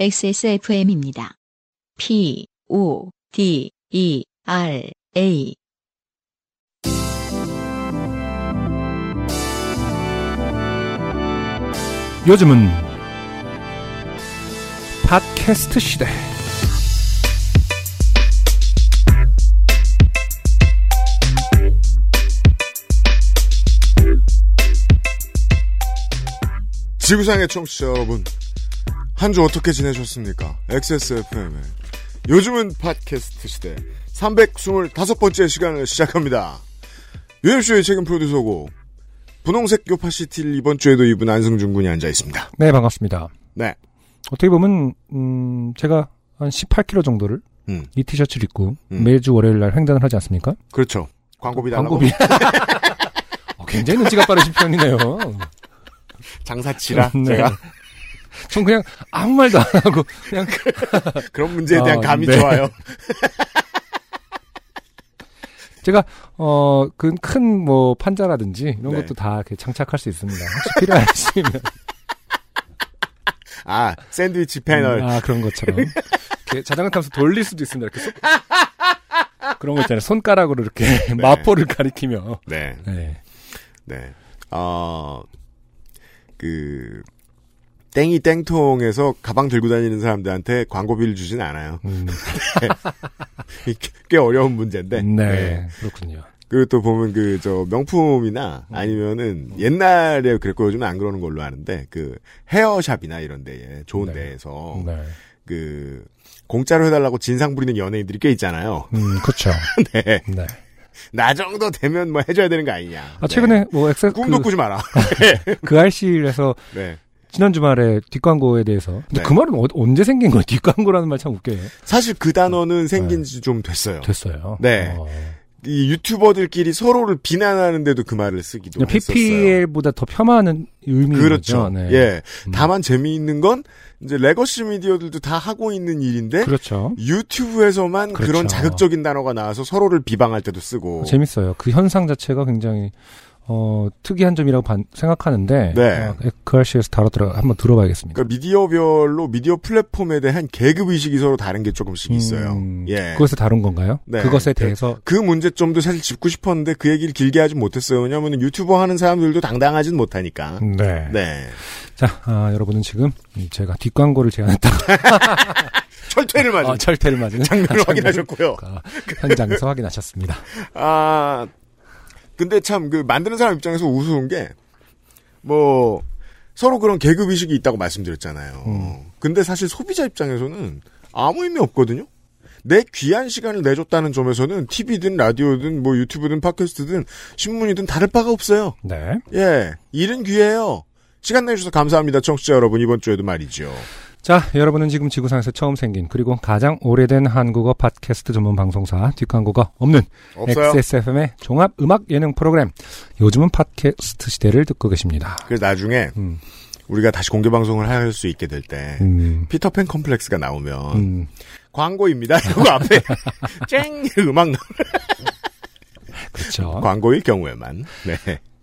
XSFM입니다. P, O, D, E, R, A. 요즘은 팟캐스트 시대. 지구상의 청취자 여러분, 한 주 어떻게 지내셨습니까? XSFM의 요즘은 팟캐스트 시대 325번째 시간을 시작합니다. UMC의 책임 프로듀서고 분홍색 요파시티를 이번 주에도 입은 안승준 군이 앉아 있습니다. 네, 반갑습니다. 네. 어떻게 보면 음, 제가 한 18kg 정도를 음. 이 티셔츠를 입고 음. 매주 월요일 날 횡단을 하지 않습니까? 그렇죠. 광고비. 광고비. 어, 굉장히 눈치가 빠르신 편이네요. 장사치라 네. 제가 전 그냥 아무 말도 안 하고 그냥 그런 문제에 대한 아, 감이 네. 좋아요. 제가 어그 큰뭐 판자라든지 이런 네. 것도 다 이렇게 장착할 수 있습니다. 혹시 필요하시면 아 샌드위치 패널. 음, 아 그런 것처럼 이렇게 자전거 타면서 돌릴 수도 있습니다. 이렇게 손- 그런 거 있잖아요. 손가락으로 이렇게 마포를 가리키며 네. 네. 네. 어, 그, 땡이 땡통에서 가방 들고 다니는 사람들한테 광고비를 주진 않아요. 음, 꽤 어려운 문제인데. 네, 그렇군요. 그리고 또 보면 그, 저, 명품이나 아니면은 옛날에 그랬고 요즘은 안 그러는 걸로 아는데 그 헤어샵이나 이런 데에 좋은 네. 데에서 네. 그, 공짜로 해달라고 진상 부리는 연예인들이 꽤 있잖아요. 음, 그렇죠. 네. 네. 나 정도 되면 뭐 해줘야 되는 거 아니냐. 아 최근에 네. 뭐 엑세 꿈도 그, 꾸지 마라. 그알싫에서 네. 지난 주말에 뒷광고에 대해서 근데 네. 그 말은 어- 언제 생긴 거예요? 뒷광고라는 말 참 웃겨요. 사실 그 단어는 생긴 지 좀 됐어요. 됐어요. 네. 어. 이 유튜버들끼리 서로를 비난하는데도 그 말을 쓰기도 그냥 했었어요. PPL보다 더 폄하하는 의미죠. 그렇죠. 네. 예. 음. 다만 재미있는 건 이제 레거시 미디어들도 다 하고 있는 일인데 그렇죠. 유튜브에서만 그 그렇죠. 런 자극적인 단어가 나와서 서로를 비방할 때도 쓰고 재밌어요. 그 현상 자체가 굉장히 어, 특이한 점이라고 반- 생각하는데 네. 어, 그 RC에서 다뤘더라 한번 들어봐야겠습니다. 그러니까 미디어별로 미디어 플랫폼에 대한 계급 의식이 서로 다른 게 조금씩 있어요. 음, 예. 그것에 다룬 건가요? 네. 그것에 그- 대해서 그 문제점도 사실 짚고 싶었는데 그 얘기를 길게 하진 못했어요. 왜냐하면 유튜버 하는 사람들도 당당하진 못하니까. 네. 네. 자, 아, 여러분은 지금 제가 뒷광고를 제안했다. 철퇴를 맞은 어, 철퇴를 맞은 장면을 확인하셨고요. 아, 현장에서 확인하셨습니다. 아, 근데 참, 그, 만드는 사람 입장에서 우스운 게, 뭐, 서로 그런 계급 의식이 있다고 말씀드렸잖아요. 음. 근데 사실 소비자 입장에서는 아무 의미 없거든요? 내 귀한 시간을 내줬다는 점에서는 TV든 라디오든 뭐 유튜브든 팟캐스트든 신문이든 다를 바가 없어요. 네. 예. 일은 귀해요. 시간 내주셔서 감사합니다. 청취자 여러분, 이번 주에도 말이죠. 자, 여러분은 지금 지구상에서 처음 생긴 그리고 가장 오래된 한국어 팟캐스트 전문 방송사 뒷광고가 없는 없어요. XSFM의 종합 음악 예능 프로그램 요즘은 팟캐스트 시대를 듣고 계십니다. 그래서 나중에 음, 우리가 다시 공개 방송을 할 수 있게 될 때, 음, 피터팬 컴플렉스가 나오면, 음. 광고입니다. 이러고 앞에 쨍 음악 나 그렇죠. 광고일 경우에만. 네.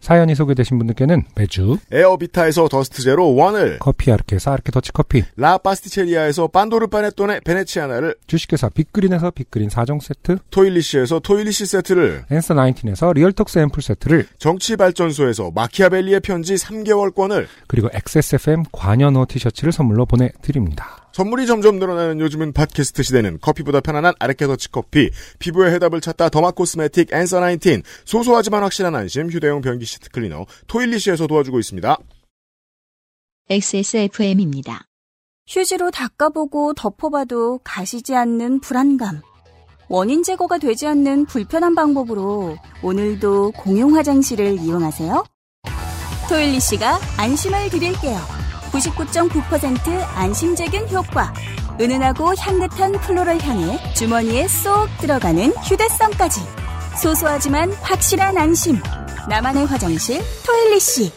사연이 소개되신 분들께는 매주 에어비타에서 더스트 제로 원을 커피 아르케에서 아르케 더치 커피 라 파스티체리아에서 판도르 파네톤의 베네치아나를 주식회사 빅그린에서 빅그린 4종 세트 토일리시에서 토일리시 세트를 앤서 19에서 리얼톡스 앰플 세트를 정치발전소에서 마키아벨리의 편지 3개월권을 그리고 XSFM 관여노 티셔츠를 선물로 보내드립니다. 선물이 점점 늘어나는 요즘은 팟캐스트 시대는 커피보다 편안한 아르케 더치 커피 피부의 해답을 찾다 더마 코스메틱 앤서 19 소소하지만 확실한 안심 휴대용 변기 시트 클리너 토일리시에서 도와주고 있습니다. XSFM입니다. 휴지로 닦아보고 덮어봐도 가시지 않는 불안감. 원인 제거가 되지 않는 불편한 방법으로 오늘도 공용 화장실을 이용하세요. 토일리 씨가 안심을 드릴게요. 99.9% 안심제균 효과. 은은하고 향긋한 플로럴 향에 주머니에 쏙 들어가는 휴대성까지. 소소하지만 확실한 안심. 나만의 화장실 토일리 씨.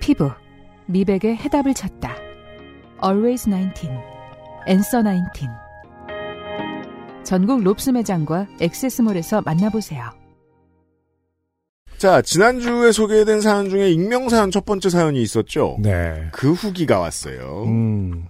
피부 미백의 해답을 찾다. Always 19. Answer 19. 전국 롭스 매장과 액세스몰에서 만나보세요. 자, 지난주에 소개된 사연 중에 익명사연 첫 번째 사연이 있었죠? 네. 그 후기가 왔어요. 음,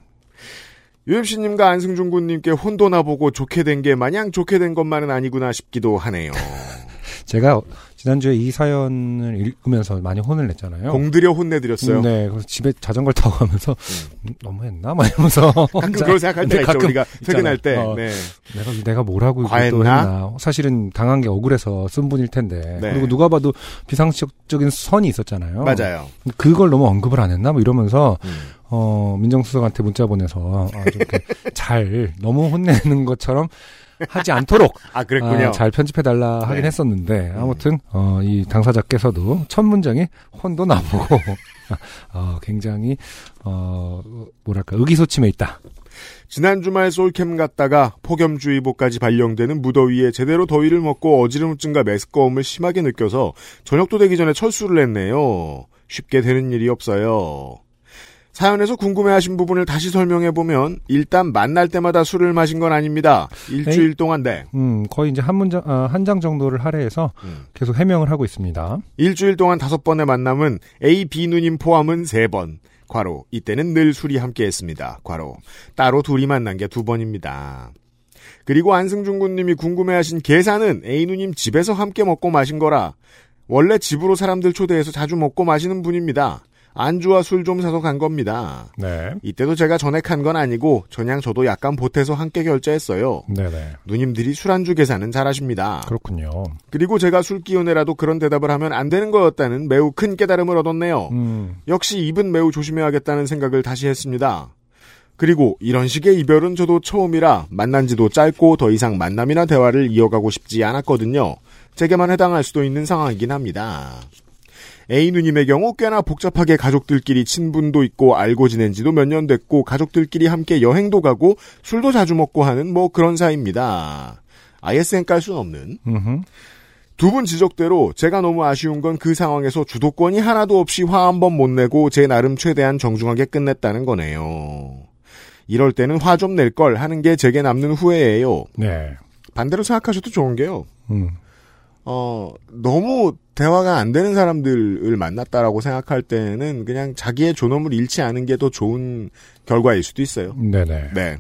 유엠씨님과 안승준 군님께 혼도나 보고 좋게 된 게 마냥 좋게 된 것만은 아니구나 싶기도 하네요. 제가 지난주에 이 사연을 읽으면서 많이 혼을 냈잖아요. 공들여 혼내드렸어요. 네, 그래서 집에 자전거를 타고 가면서 음, 너무했나? 막 이러면서 가끔 그런 생각할 때가 있죠. 우리가 퇴근할 때. 어, 네. 내가 내가 뭘 하고 이걸 또? 했나? 사실은 당한 게 억울해서 쓴 분일 텐데. 네. 그리고 누가 봐도 비상식적인 선이 있었잖아요. 맞아요. 그걸 너무 언급을 안 했나? 뭐 이러면서 음. 어 민정수석한테 문자 보내서 아, 좀 이렇게 잘 너무 혼내는 것처럼 하지 않도록 아, 그랬군요. 아, 잘 편집해달라 하긴 네. 했었는데 아무튼 어, 이 당사자께서도 첫 문장이 혼도 나보고 어, 굉장히 어, 뭐랄까 의기소침해 있다. 지난 주말 솔캠 갔다가 폭염주의보까지 발령되는 무더위에 제대로 더위를 먹고 어지럼증과 메스꺼움을 심하게 느껴서 저녁도 되기 전에 철수를 했네요. 쉽게 되는 일이 없어요. 사연에서 궁금해하신 부분을 다시 설명해 보면 일단 만날 때마다 술을 마신 건 아닙니다. 일주일 동안 네. 음, 거의 이제 한 문장 아, 한장 정도를 할애해서 음. 계속 해명을 하고 있습니다. 일주일 동안 다섯 번의 만남은 A, B 누님 포함은 세 번. 과로 이때는 늘 술이 함께했습니다. 과로 따로 둘이 만난 게 두 번입니다. 그리고 안승준 군님이 궁금해하신 계산은 A 누님 집에서 함께 먹고 마신 거라 원래 집으로 사람들 초대해서 자주 먹고 마시는 분입니다. 안주와 술 좀 사서 간 겁니다. 네, 이때도 제가 전액한 건 아니고 전양 저도 약간 보태서 함께 결제했어요. 네네 누님들이 술안주 계산은 잘하십니다. 그렇군요. 그리고 제가 술 기운에라도 그런 대답을 하면 안 되는 거였다는 매우 큰 깨달음을 얻었네요. 음, 역시 입은 매우 조심해야겠다는 생각을 다시 했습니다. 그리고 이런 식의 이별은 저도 처음이라 만난 지도 짧고 더 이상 만남이나 대화를 이어가고 싶지 않았거든요. 제게만 해당할 수도 있는 상황이긴 합니다. A 누님의 경우 꽤나 복잡하게 가족들끼리 친분도 있고 알고 지낸 지도 몇 년 됐고 가족들끼리 함께 여행도 가고 술도 자주 먹고 하는 뭐 그런 사이입니다. ISN 깔순 없는. 두 분 지적대로 제가 너무 아쉬운 건 그 상황에서 주도권이 하나도 없이 화 한 번 못 내고 제 나름 최대한 정중하게 끝냈다는 거네요. 이럴 때는 화 좀 낼 걸 하는 게 제게 남는 후회예요. 네, 반대로 생각하셔도 좋은 게요. 음, 어, 너무 대화가 안 되는 사람들을 만났다라고 생각할 때는 그냥 자기의 존엄을 잃지 않은 게 더 좋은 결과일 수도 있어요. 네네. 네.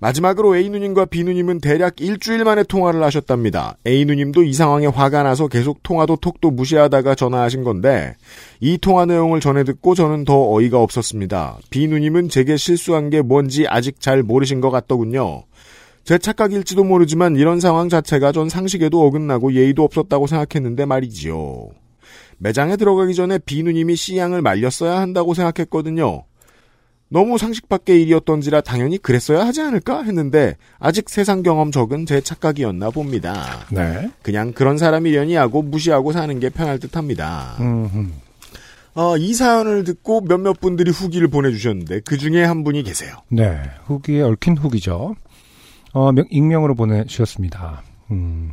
마지막으로 A 누님과 B 누님은 대략 일주일 만에 통화를 하셨답니다. A 누님도 이 상황에 화가 나서 계속 통화도 톡도 무시하다가 전화하신 건데 이 통화 내용을 전해 듣고 저는 더 어이가 없었습니다. B 누님은 제게 실수한 게 뭔지 아직 잘 모르신 것 같더군요. 제 착각일지도 모르지만 이런 상황 자체가 전 상식에도 어긋나고 예의도 없었다고 생각했는데 말이지요. 매장에 들어가기 전에 B 누님이 C 양을 말렸어야 한다고 생각했거든요. 너무 상식 밖의 일이었던지라 당연히 그랬어야 하지 않을까 했는데 아직 세상 경험 적은 제 착각이었나 봅니다. 네. 그냥 그런 사람이 연이하고 무시하고 사는 게 편할 듯합니다. 어, 이 사연을 듣고 몇몇 분들이 후기를 보내주셨는데 그 중에 한 분이 계세요. 네, 후기에 얽힌 후기죠. 어, 명- 익명으로 보내주셨습니다. 음,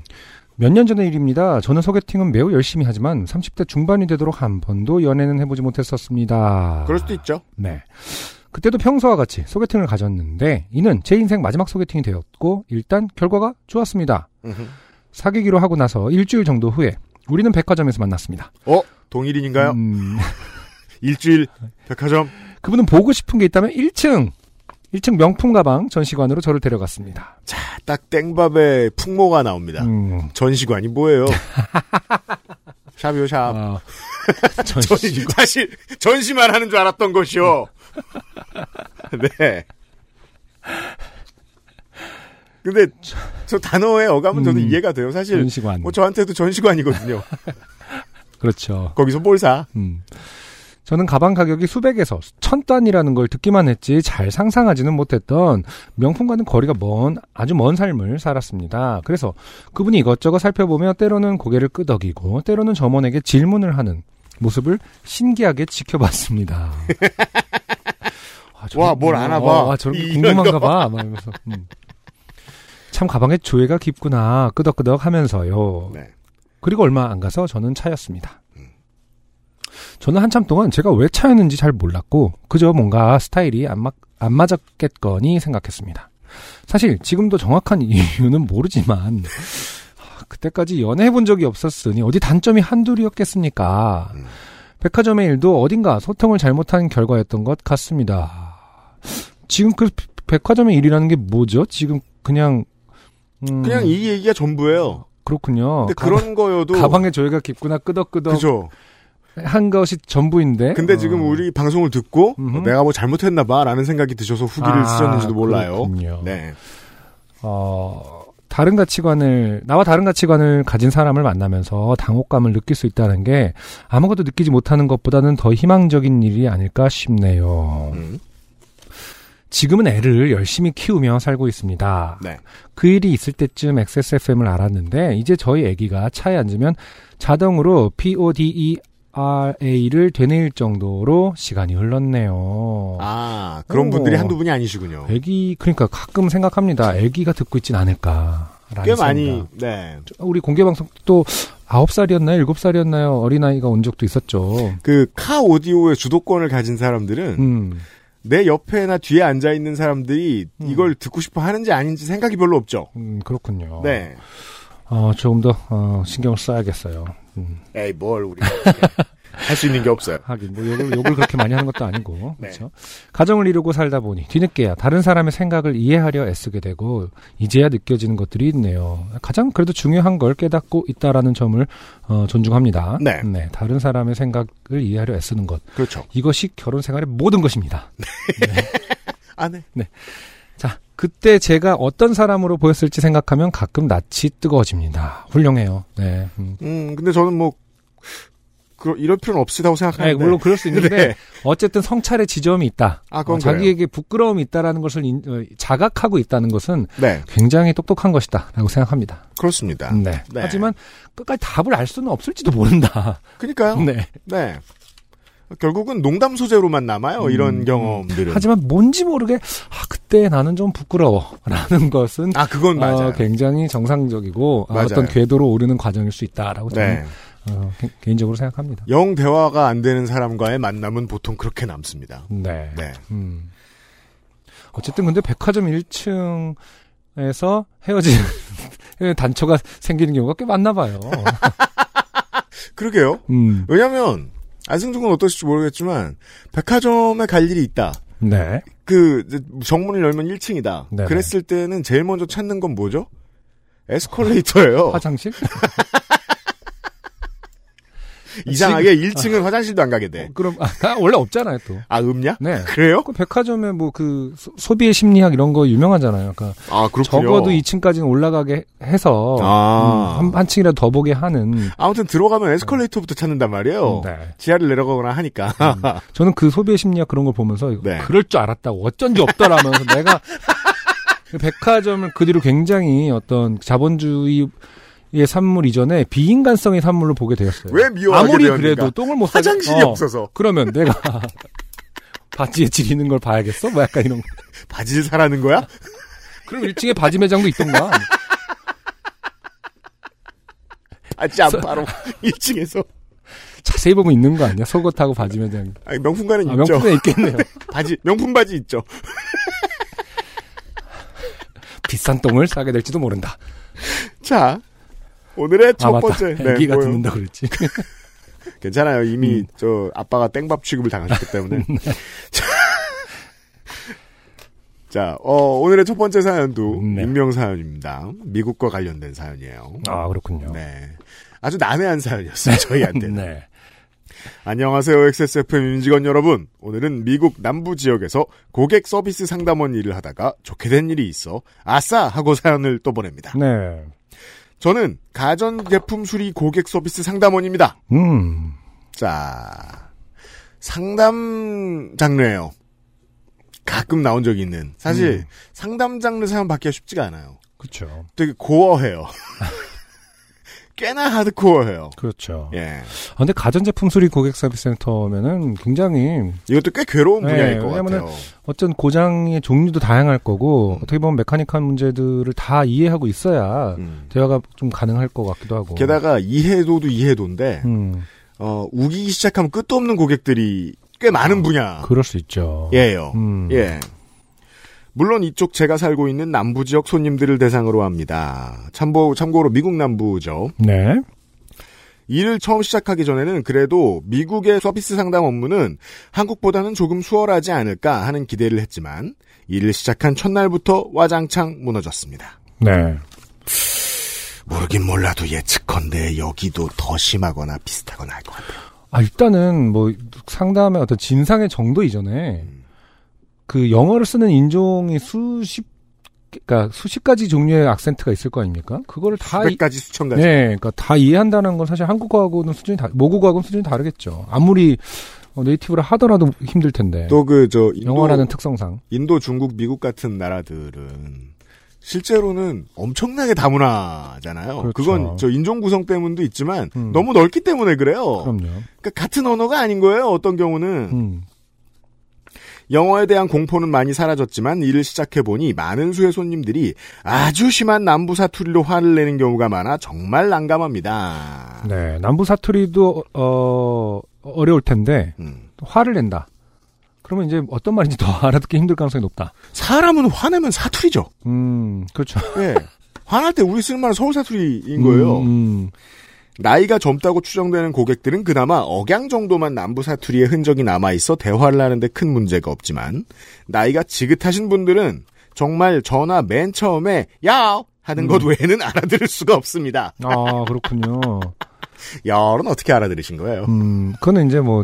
몇 년 전의 일입니다. 저는 소개팅은 매우 열심히 하지만 30대 중반이 되도록 한 번도 연애는 해보지 못했었습니다. 그럴 수도 있죠. 네. 그때도 평소와 같이 소개팅을 가졌는데 이는 제 인생 마지막 소개팅이 되었고 일단 결과가 좋았습니다. 음흠. 사귀기로 하고 나서 일주일 정도 후에 우리는 백화점에서 만났습니다. 어? 동일인인가요? 음, 일주일 백화점 그분은 보고 싶은 게 있다면 1층 1층 명품 가방 전시관으로 저를 데려갔습니다. 딱 땡밥에 풍모가 나옵니다. 음, 전시관이 뭐예요? 샵이요 샵. 아, 전시, 전시 사실 전시만 하는 줄 알았던 것이요. 네. 근데 저 단어의 어감은 음, 이해가 돼요. 사실 전시관. 뭐 저한테도 전시관이거든요. 그렇죠. 거기서 뭘 사? 음. 저는 가방 가격이 수백에서 천 단이라는 걸 듣기만 했지 잘 상상하지는 못했던 명품과는 거리가 먼 아주 먼 삶을 살았습니다. 그래서 그분이 이것저것 살펴보며 때로는 고개를 끄덕이고 때로는 점원에게 질문을 하는 모습을 신기하게 지켜봤습니다. 아, 와, 뭘 아나 봐. 어, 아, 저런 게 이런 궁금한가 거. 봐. 막 이러면서. 음. 참 가방에 조예가 깊구나. 끄덕끄덕 하면서요. 네. 그리고 얼마 안 가서 저는 차였습니다. 저는 한참 동안 제가 왜 차였는지 잘 몰랐고 그저 뭔가 스타일이 안, 맞, 안 맞았겠거니 생각했습니다. 사실 지금도 정확한 이유는 모르지만 아, 그때까지 연애해 본 적이 없었으니 어디 단점이 한둘이었겠습니까? 음. 백화점의 일도 어딘가 소통을 잘못한 결과였던 것 같습니다. 지금 그 백화점의 일이라는 게 뭐죠? 지금 그냥 음, 그냥 이 얘기가 전부예요. 그렇군요. 근데 가방, 그런 거여도 가방에 조예가 깊구나 끄덕끄덕 그죠. 한 것이 전부인데. 근데 어. 지금 우리 방송을 듣고 음흠. 내가 뭐 잘못했나 봐라는 생각이 드셔서 후기를 아, 쓰셨는지도 몰라요. 그렇군요. 네. 어, 다른 가치관을, 나와 다른 가치관을 가진 사람을 만나면서 당혹감을 느낄 수 있다는 게 아무것도 느끼지 못하는 것보다는 더 희망적인 일이 아닐까 싶네요. 음. 지금은 애를 열심히 키우며 살고 있습니다. 네. 그 일이 있을 때쯤 XSFM을 알았는데, 이제 저희 애기가 차에 앉으면 자동으로 PODERA를 되뇌일 정도로 시간이 흘렀네요. 아, 그런 오. 분들이 한두 분이 아니시군요. 애기, 그러니까 가끔 생각합니다. 애기가 듣고 있진 않을까. 꽤 많이, 네. 우리 공개방송 또 9살이었나요? 7살이었나요? 어린아이가 온 적도 있었죠. 그 카 오디오의 주도권을 가진 사람들은 음, 내 옆에나 뒤에 앉아 있는 사람들이 음. 이걸 듣고 싶어 하는지 아닌지 생각이 별로 없죠. 음, 그렇군요. 네. 어, 조금 더, 어, 신경을 써야겠어요. 음, 에이, 뭘 우리가 할 수 있는 게 없어요. 하긴, 뭐, 욕을, 욕을 그렇게 많이 하는 것도 아니고. 네. 그렇죠. 가정을 이루고 살다 보니, 뒤늦게야 다른 사람의 생각을 이해하려 애쓰게 되고, 이제야 느껴지는 것들이 있네요. 가장 그래도 중요한 걸 깨닫고 있다라는 점을, 어, 존중합니다. 네. 다른 사람의 생각을 이해하려 애쓰는 것. 그렇죠. 이것이 결혼 생활의 모든 것입니다. 아, 네. 자, 그때 제가 어떤 사람으로 보였을지 생각하면 가끔 낯이 뜨거워집니다. 훌륭해요. 네. 음. 음, 근데 저는 뭐, 그, 이럴 필요는 없으다고 생각하는데. 물론 그럴 수 있는데 네. 어쨌든 성찰의 지점이 있다. 아, 어, 자기에게 부끄러움이 있다라는 것을 인- 어, 자각하고 있다는 것은 네, 굉장히 똑똑한 것이다라고 생각합니다. 그렇습니다. 네. 네. 하지만 끝까지 답을 알 수는 없을지도 모른다. 그니까요. 네. 네. 결국은 농담 소재로만 남아요, 음, 이런 경험들은. 하지만 뭔지 모르게 아 그때 나는 좀 부끄러워라는 것은 아, 그건 맞아요. 어, 굉장히 정상적이고 아, 맞아요. 어떤 궤도로 오르는 과정일 수 있다라고 저는 네. 어, 개- 개인적으로 생각합니다. 영 대화가 안 되는 사람과의 만남은 보통 그렇게 남습니다. 네. 네. 음. 어쨌든 근데 백화점 1층에서 헤어진 단초가 생기는 경우가 꽤 많나 봐요. 그러게요. 음. 왜냐면, 안승준은 어떠실지 모르겠지만, 백화점에 갈 일이 있다. 네. 그, 정문을 열면 1층이다. 네네. 그랬을 때는 제일 먼저 찾는 건 뭐죠? 에스컬레이터예요. 화장실? 이상하게 1층은 화장실도 안 가게 돼. 어, 그럼 아, 원래 없잖아요, 또. 아, 음냐? 네. 그래요? 그 백화점에 뭐 그 소비의 심리학 이런 거 유명하잖아요. 그러니까 아, 그렇군요. 적어도 2층까지는 올라가게 해서 아. 음, 한, 한 층이라도 더 보게 하는. 아무튼 들어가면 에스컬레이터부터 찾는단 말이에요. 네. 지하를 내려가거나 하니까. 저는 그 소비의 심리학 그런 걸 보면서 네. 그럴 줄 알았다고 어쩐지 없더라면서 내가 그 백화점을 그 뒤로 굉장히 어떤 자본주의 의 산물 이전에 비인간성의 산물로 보게 되었어요. 왜 미워하게 아무리 되었는가? 그래도 똥을 못 싸게 화장실이 어, 없어서. 그러면 내가 바지에 지리는 걸 봐야겠어? 뭐 약간 이런 거. 바지를 사라는 거야? 그럼 1층에 바지 매장도 있던가. 바지 안 팔어. 1층에서. 자세히 보면 있는 거 아니야? 속옷하고 바지 매장. 아니, 명품관은 아, 있죠. 명품에 있겠네요. 바지, 명품 바지 있죠. 비싼 똥을 싸게 될지도 모른다. 자, 오늘의 첫 아, 맞다. 번째. 네, 애기가 뭐요? 듣는다 그랬지. 괜찮아요. 이미 음. 저 아빠가 땡밥 취급을 당하셨기 때문에. 자, 자, 어, 오늘의 첫 번째 사연도 네. 익명 사연입니다. 미국과 관련된 사연이에요. 아, 그렇군요. 네. 아주 난해한 사연이었어요, 저희한테는. 네. 안녕하세요, XSFM 임직원 여러분. 오늘은 미국 남부 지역에서 고객 서비스 상담원 일을 하다가 좋게 된 일이 있어 아싸 하고 사연을 또 보냅니다. 네. 저는 가전제품 수리 고객 서비스 상담원입니다. 음. 자, 상담 장르예요. 가끔 나온 적이 있는. 사실 음. 상담 장르 사연 받기가 쉽지가 않아요. 그렇죠. 되게 고어해요. 꽤나 하드코어해요. 그렇죠. 예. 아, 근데 가전제품 수리 고객 서비스 센터면은 굉장히 이것도 꽤 괴로운 네, 분야일 것 왜냐면은 같아요. 어쩐 고장의 종류도 다양할 거고 음. 어떻게 보면 메카니컬 문제들을 다 이해하고 있어야 음. 대화가 좀 가능할 것 같기도 하고. 게다가 이해도도 이해도인데 음. 어, 우기기 시작하면 끝도 없는 고객들이 꽤 많은 분야. 그럴 수 있죠. 예요. 음. 예. 물론 이쪽 제가 살고 있는 남부 지역 손님들을 대상으로 합니다. 참고, 참고로 미국 남부죠. 네. 일을 처음 시작하기 전에는 그래도 미국의 서비스 상담 업무는 한국보다는 조금 수월하지 않을까 하는 기대를 했지만 일을 시작한 첫날부터 와장창 무너졌습니다. 네. 모르긴 몰라도 예측컨대 여기도 더 심하거나 비슷하거나 할 것 같아요. 아, 일단은 뭐 상담의 어떤 진상의 정도 이전에 음. 그 영어를 쓰는 인종이 수십 그러니까 수십 가지 종류의 악센트가 있을 거 아닙니까? 그거를 다 이, 몇 가지 수천 가지. 네, 그러니까 다 이해한다는 건 사실 한국어하고는 수준이 다 모국어하고는 수준이 다르겠죠. 아무리 어, 네이티브를 하더라도 힘들 텐데. 또 그 저 영어라는 특성상. 인도, 중국, 미국 같은 나라들은 실제로는 엄청나게 다문화잖아요. 그렇죠. 그건 저 인종 구성 때문도 있지만 음. 너무 넓기 때문에 그래요. 그럼요. 그러니까 같은 언어가 아닌 거예요. 어떤 경우는 음. 영어에 대한 공포는 많이 사라졌지만 일을 시작해 보니 많은 수의 손님들이 아주 심한 남부 사투리로 화를 내는 경우가 많아 정말 난감합니다. 네, 남부 사투리도 어 어려울 텐데 음. 화를 낸다. 그러면 이제 어떤 말인지 더 알아듣기 힘들 가능성이 높다. 사람은 화내면 사투리죠. 음, 그렇죠. 예. 화날 때 우리 쓰는 말은 서울 사투리인 거예요. 음, 음. 나이가 젊다고 추정되는 고객들은 그나마 억양 정도만 남부 사투리의 흔적이 남아 있어 대화를 하는데 큰 문제가 없지만 나이가 지긋하신 분들은 정말 전화 맨 처음에 야 하는 것 외에는 알아들을 수가 없습니다. 아, 그렇군요. y'all은 어떻게 알아들으신 거예요? 음, 그거는 이제 뭐,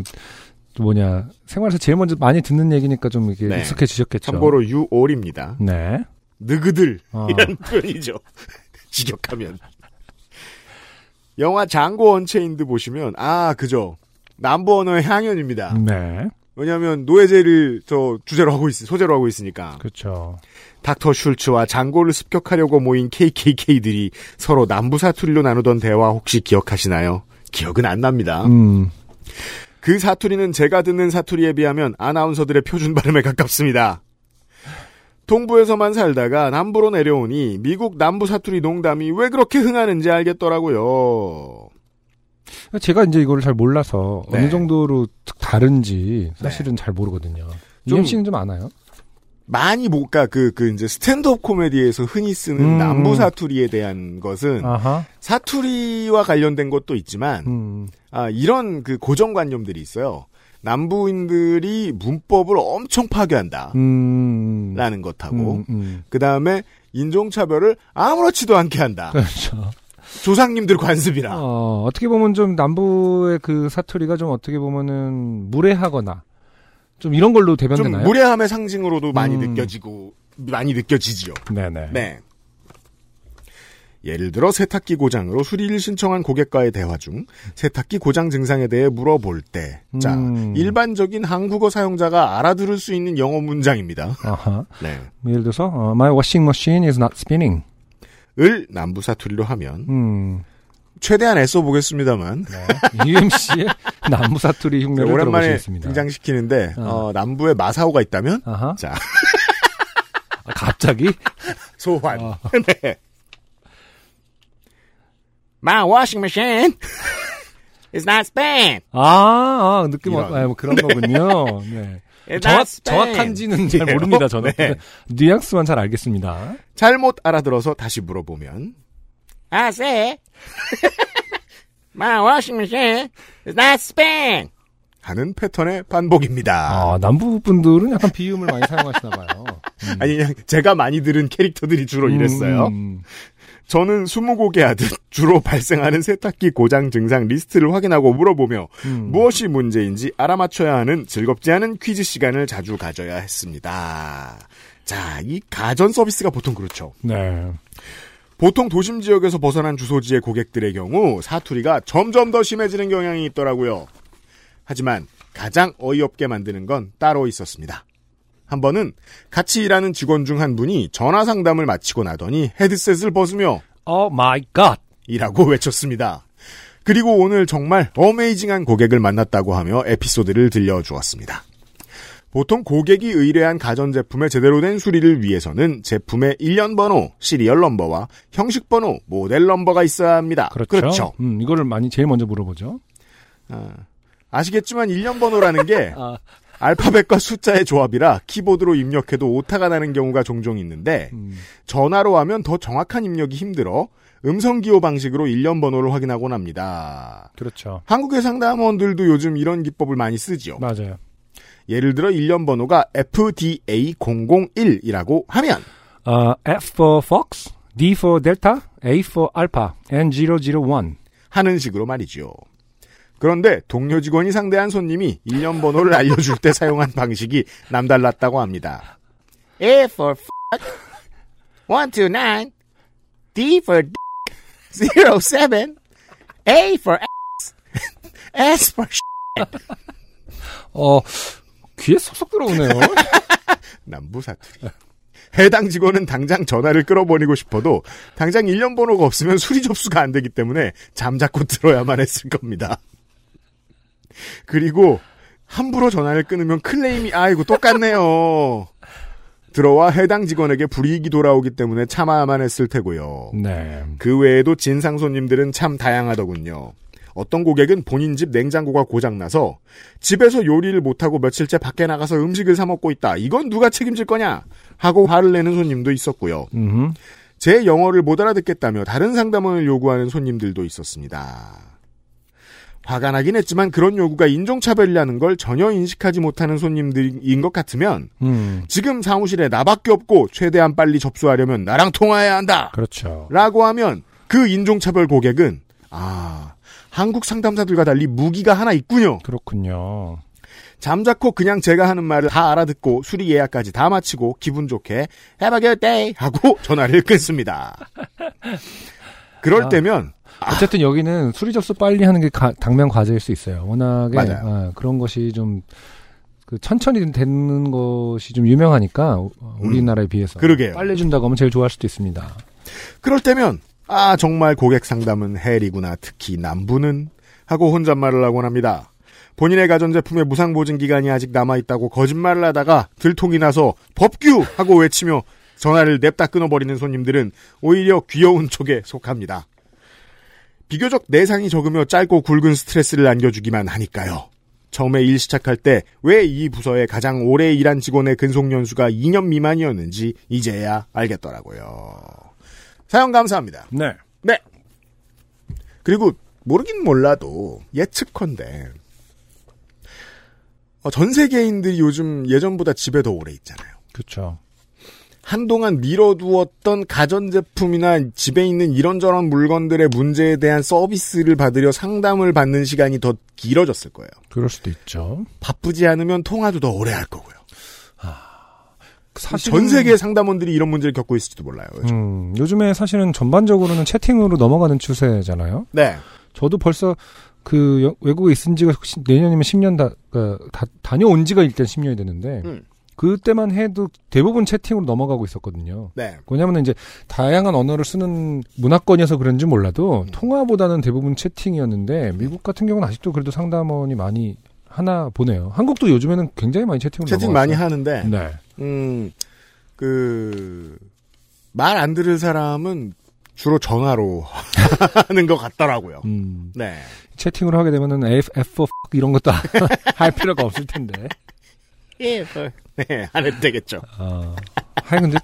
뭐냐, 생활에서 제일 먼저 많이 듣는 얘기니까 좀 이렇게 네. 익숙해지셨겠죠. 참고로 you all입니다. 네. 느그들 어. 이런 표현이죠. 직역하면. 영화 장고 언체인드 보시면 아 그죠. 남부 언어의 향연입니다. 네. 왜냐하면 노예제를 저 주제로 하고 있 소재로 하고 있으니까 그렇죠. 닥터 슐츠와 장고를 습격하려고 모인 KKK들이 서로 남부 사투리로 나누던 대화 혹시 기억하시나요? 기억은 안 납니다. 음, 그 사투리는 제가 듣는 사투리에 비하면 아나운서들의 표준 발음에 가깝습니다. 동부에서만 살다가 남부로 내려오니 미국 남부 사투리 농담이 왜 그렇게 흥하는지 알겠더라고요. 제가 이제 이거를 잘 몰라서 네. 어느 정도로 다른지 사실은 잘 모르거든요. 좀- EMC는 좀 아나요? 많이 못 가 그, 그 이제 스탠드업 코미디에서 흔히 쓰는 음. 남부 사투리에 대한 것은 아하. 사투리와 관련된 것도 있지만 음, 아, 이런 그 고정관념들이 있어요. 남부인들이 문법을 엄청 파괴한다. 음, 라는 것하고, 음, 음. 그 다음에 인종차별을 아무렇지도 않게 한다. 그렇죠. 조상님들 관습이라. 어, 어떻게 보면 좀 남부의 그 사투리가 좀 어떻게 보면은 무례하거나 좀 이런 걸로 좀 대변되나요? 무례함의 상징으로도 많이 음. 느껴지고, 많이 느껴지지요. 네네. 네. 예를 들어 세탁기 고장으로 수리를 신청한 고객과의 대화 중 세탁기 고장 증상에 대해 물어볼 때, 자 음. 일반적인 한국어 사용자가 알아들을 수 있는 영어 문장입니다. 아하. 네. 예를 들어서 어, My washing machine is not spinning. 을 남부 사투리로 하면 음. 최대한 애써 보겠습니다만 네. UMC의 남부 사투리 흉내를 오랜만에 들어보시겠습니다. 등장시키는데 어. 어, 남부에 마사오가 있다면 아하. 자 아, 갑자기? 소환. 어. 네. My washing machine is not Spain. 아, 아 느낌, 이런. 아, 뭐 그런 거군요. 네. 정확. 정확한지는 잘 예. 모릅니다, 저는. 네. 뉘앙스만 잘 알겠습니다. 잘못 알아들어서 다시 물어보면 I say my washing machine is not spinning. 하는 패턴의 반복입니다. 아, 남부 분들은 약간 비음을 많이 사용하시나 봐요. 음. 아니 그냥 제가 많이 들은 캐릭터들이 주로 이랬어요. 음, 저는 스무고개 하듯 주로 발생하는 세탁기 고장 증상 리스트를 확인하고 물어보며 음. 무엇이 문제인지 알아맞혀야 하는 즐겁지 않은 퀴즈 시간을 자주 가져야 했습니다. 자, 이 가전 서비스가 보통 그렇죠. 네. 보통 도심 지역에서 벗어난 주소지의 고객들의 경우 사투리가 점점 더 심해지는 경향이 있더라고요. 하지만 가장 어이없게 만드는 건 따로 있었습니다. 한 번은 같이 일하는 직원 중 한 분이 전화 상담을 마치고 나더니 헤드셋을 벗으며 Oh my god. 이라고 외쳤습니다. 그리고 오늘 정말 amazing한 고객을 만났다고 하며 에피소드를 들려주었습니다. 보통 고객이 의뢰한 가전제품의 제대로 된 수리를 위해서는 제품의 일련 번호, serial number와 형식 번호, model number가 있어야 합니다. 그렇죠. 음, 이거를 많이 제일 먼저 물어보죠. 아, 아시겠지만 1년 번호라는 게 아, 알파벳과 숫자의 조합이라 키보드로 입력해도 오타가 나는 경우가 종종 있는데 음, 전화로 하면 더 정확한 입력이 힘들어 음성 기호 방식으로 1년 번호를 확인하곤 합니다. 그렇죠. 한국의 상담원들도 요즘 이런 기법을 많이 쓰지요. 맞아요. 예를 들어 1년 번호가 FDA001이라고 하면 아, F for Fox, D for Delta, A for Alpha, and 001. 하는 식으로 말이죠. 그런데 동료 직원이 상대한 손님이 1년 번호를 알려줄 때 사용한 방식이 남달랐다고 합니다. A for fuck, 129, D for dick, 07, A for X, S for 어, 귀에 쏙쏙 들어오네요. 남부 사투리. 해당 직원은 당장 전화를 끌어버리고 싶어도 당장 1년 번호가 없으면 수리 접수가 안 되기 때문에 잠자코 들어야만 했을 겁니다. 그리고 함부로 전화를 끊으면 클레임이 아이고 똑같네요. 들어와 해당 직원에게 불이익이 돌아오기 때문에 참아야만 했을 테고요. 네. 그 외에도 진상 손님들은 참 다양하더군요. 어떤 고객은 본인 집 냉장고가 고장나서 집에서 요리를 못하고 며칠째 밖에 나가서 음식을 사 먹고 있다. 이건 누가 책임질 거냐? 하고 화를 내는 손님도 있었고요. 음, 제 영어를 못 알아듣겠다며 다른 상담원을 요구하는 손님들도 있었습니다. 화가 나긴 했지만 그런 요구가 인종차별이라는 걸 전혀 인식하지 못하는 손님들인 것 같으면 음, 지금 사무실에 나밖에 없고 최대한 빨리 접수하려면 나랑 통화해야 한다. 그렇죠. 라고 하면 그 인종차별 고객은 아 한국 상담사들과 달리 무기가 하나 있군요. 그렇군요. 잠자코 그냥 제가 하는 말을 다 알아듣고 수리 예약까지 다 마치고 기분 좋게 Have a good day 하고 전화를 끊습니다. 그럴 아. 때면 어쨌든 여기는 수리 접수 빨리 하는 게 가- 당면 과제일 수 있어요. 워낙에. 아, 그런 것이 좀 그 천천히 되는 것이 좀 유명하니까 우- 우리나라에 비해서 음. 그러게요. 빨리 준다고 하면 제일 좋아할 수도 있습니다. 그럴 때면 아 정말 고객 상담은 헬이구나 특히 남부는 하고 혼잣말을 하곤 합니다. 본인의 가전제품의 무상 보증 기간이 아직 남아 있다고 거짓말을 하다가 들통이 나서 법규 하고 외치며 전화를 냅다 끊어버리는 손님들은 오히려 귀여운 쪽에 속합니다. 비교적 내상이 적으며 짧고 굵은 스트레스를 안겨주기만 하니까요. 처음에 일 시작할 때 왜 이 부서에 가장 오래 일한 직원의 근속 연수가 2년 미만이었는지 이제야 알겠더라고요. 사연 감사합니다. 네. 네. 그리고 모르긴 몰라도 예측컨대 어, 전 세계인들이 요즘 예전보다 집에 더 오래 있잖아요. 그렇죠. 한동안 미뤄두었던 가전제품이나 집에 있는 이런저런 물건들의 문제에 대한 서비스를 받으려 상담을 받는 시간이 더 길어졌을 거예요. 그럴 수도 있죠. 바쁘지 않으면 통화도 더 오래 할 거고요. 사실 전 세계 상담원들이 이런 문제를 겪고 있을지도 몰라요. 요즘. 음, 요즘에 사실은 전반적으로는 채팅으로 넘어가는 추세잖아요. 네. 저도 벌써 그 여- 외국에 있은 지가 혹시 내년이면 10년 다, 그, 다 다녀온 지가 일단 10년이 되는데 음. 그때만 해도 대부분 채팅으로 넘어가고 있었거든요. 네. 왜냐하면 이제 다양한 언어를 쓰는 문화권이어서 그런지 몰라도 음. 통화보다는 대부분 채팅이었는데 미국 같은 경우는 아직도 그래도 상담원이 많이 하나 보네요. 한국도 요즘에는 굉장히 많이 채팅으로 채팅 넘어갔어요. 많이 하는데 네. 음, 그, 말 안 들을 사람은 주로 전화로 하는 것 같더라고요. 음, 네. 채팅으로 하게 되면은 F, F4 이런 것도 할 필요가 없을 텐데. 예, 네, 안 해도 되겠죠. 아, 하여 근데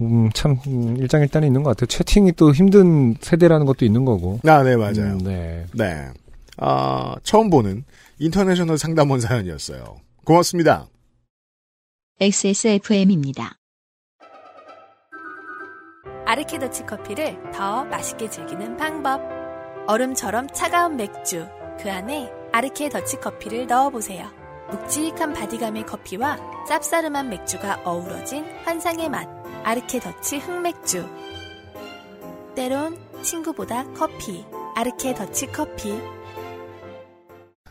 음, 참 음, 일장일단이 있는 것 같아요. 채팅이 또 힘든 세대라는 것도 있는 거고. 아, 네, 맞아요. 음, 네. 네. 아, 처음 보는 international 상담원 사연이었어요. 고맙습니다. XSFM입니다. 아르케더치 커피를 더 맛있게 즐기는 방법. 얼음처럼 차가운 맥주. 그 안에 아르케 더치 커피를 넣어보세요. 묵직한 바디감의 커피와 쌉싸름한 맥주가 어우러진 환상의 맛. 아르케 더치 흑맥주. 때론 친구보다 커피. 아르케 더치 커피.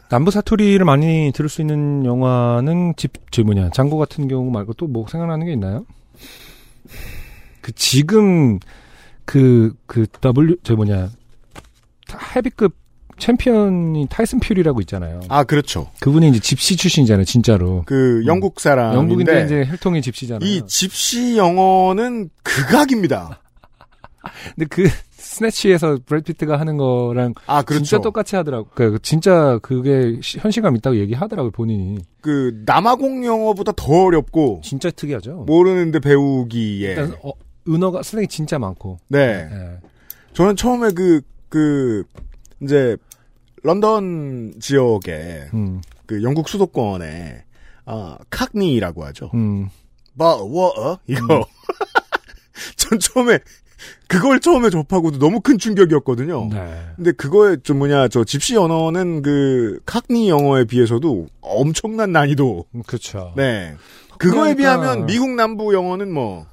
남부 사투리를 많이 들을 수 있는 영화는 집, 저 뭐냐, 장고 같은 경우 말고 또 뭐 생각나는 게 있나요? 그 지금 그, 그 W, 저 뭐냐, 헤비급 챔피언이 타이슨 퓨리라고 있잖아요. 아, 그렇죠. 그분이 이제 집시 출신이잖아요, 진짜로. 그 영국 사람인데 영국인데 이제 혈통이 집시잖아요. 이 집시 영어는 극악입니다. 근데 그 스네치에서 브래드 피트가 하는 거랑 아, 그렇죠. 진짜 똑같이 하더라고. 그 진짜 그게 시- 현실감 있다고 얘기하더라고요 본인이. 그 남아공 영어보다 더 어렵고 진짜 특이하죠. 모르는데 배우기에. 일단 어, 은어가 슬랭이 진짜 많고. 네. 예. 저는 처음에 그, 그, 이제, 런던 지역에, 음, 그 영국 수도권에, 아, 칵니라고 하죠. 음, 뭐, 워, 어? 이거. 전 처음에, 그걸 처음에 접하고도 너무 큰 충격이었거든요. 네. 근데 그거에 좀 뭐냐, 저 집시 언어는 그, 칵니 영어에 비해서도 엄청난 난이도. 음, 그렇죠. 네. 그거에 그러니까- 비하면 미국 남부 영어는 뭐,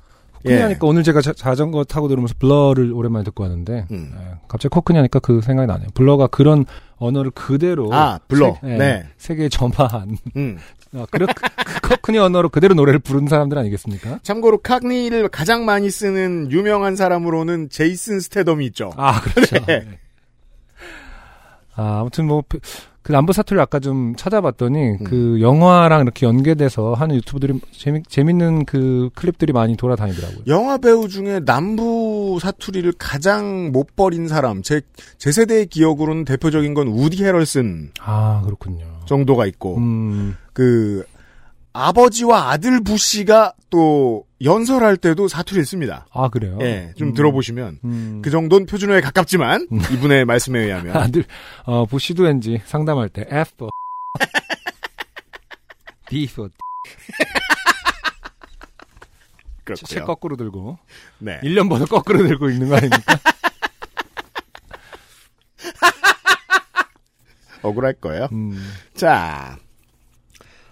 코크니 하니까 오늘 제가 자, 전거 타고 들으면서 블러를 오랜만에 듣고 왔는데 음. 예, 갑자기 코크니 하니까 그 생각이 나네요. 블러가 그런 언어를 그대로 아, 블러. 세, 예, 네. 세계에 점화한 음. 어, 그렇, 그 코크니 언어로 그대로 노래를 부르는 사람들 아니겠습니까? 참고로 칵니를 가장 많이 쓰는 유명한 사람으로는 제이슨 스테덤이 있죠. 아 그렇죠. 네. 네. 아 아무튼 뭐 그 남부 사투리 아까 좀 찾아봤더니 음. 그 영화랑 이렇게 연계돼서 하는 유튜브들이 재미 재밌는 그 클립들이 많이 돌아다니더라고요. 영화 배우 중에 남부 사투리를 가장 못 버린 사람, 제, 제 세대의 기억으로는 대표적인 건 우디 헤럴슨 아 그렇군요. 정도가 있고, 음. 그, 아버지와 아들 부씨가 또 연설할 때도 사투리를 씁니다. 아 그래요? 예, 좀 음. 들어보시면. 음. 그 정도는 표준어에 가깝지만, 이분의 말씀에 의하면. 아들 어 부시도 왠지 상담할 때 F for D for 책. 거꾸로 들고 네. 1년 번호 거꾸로 들고 있는 거 아닙니까? 억울할 거예요. 음. 자,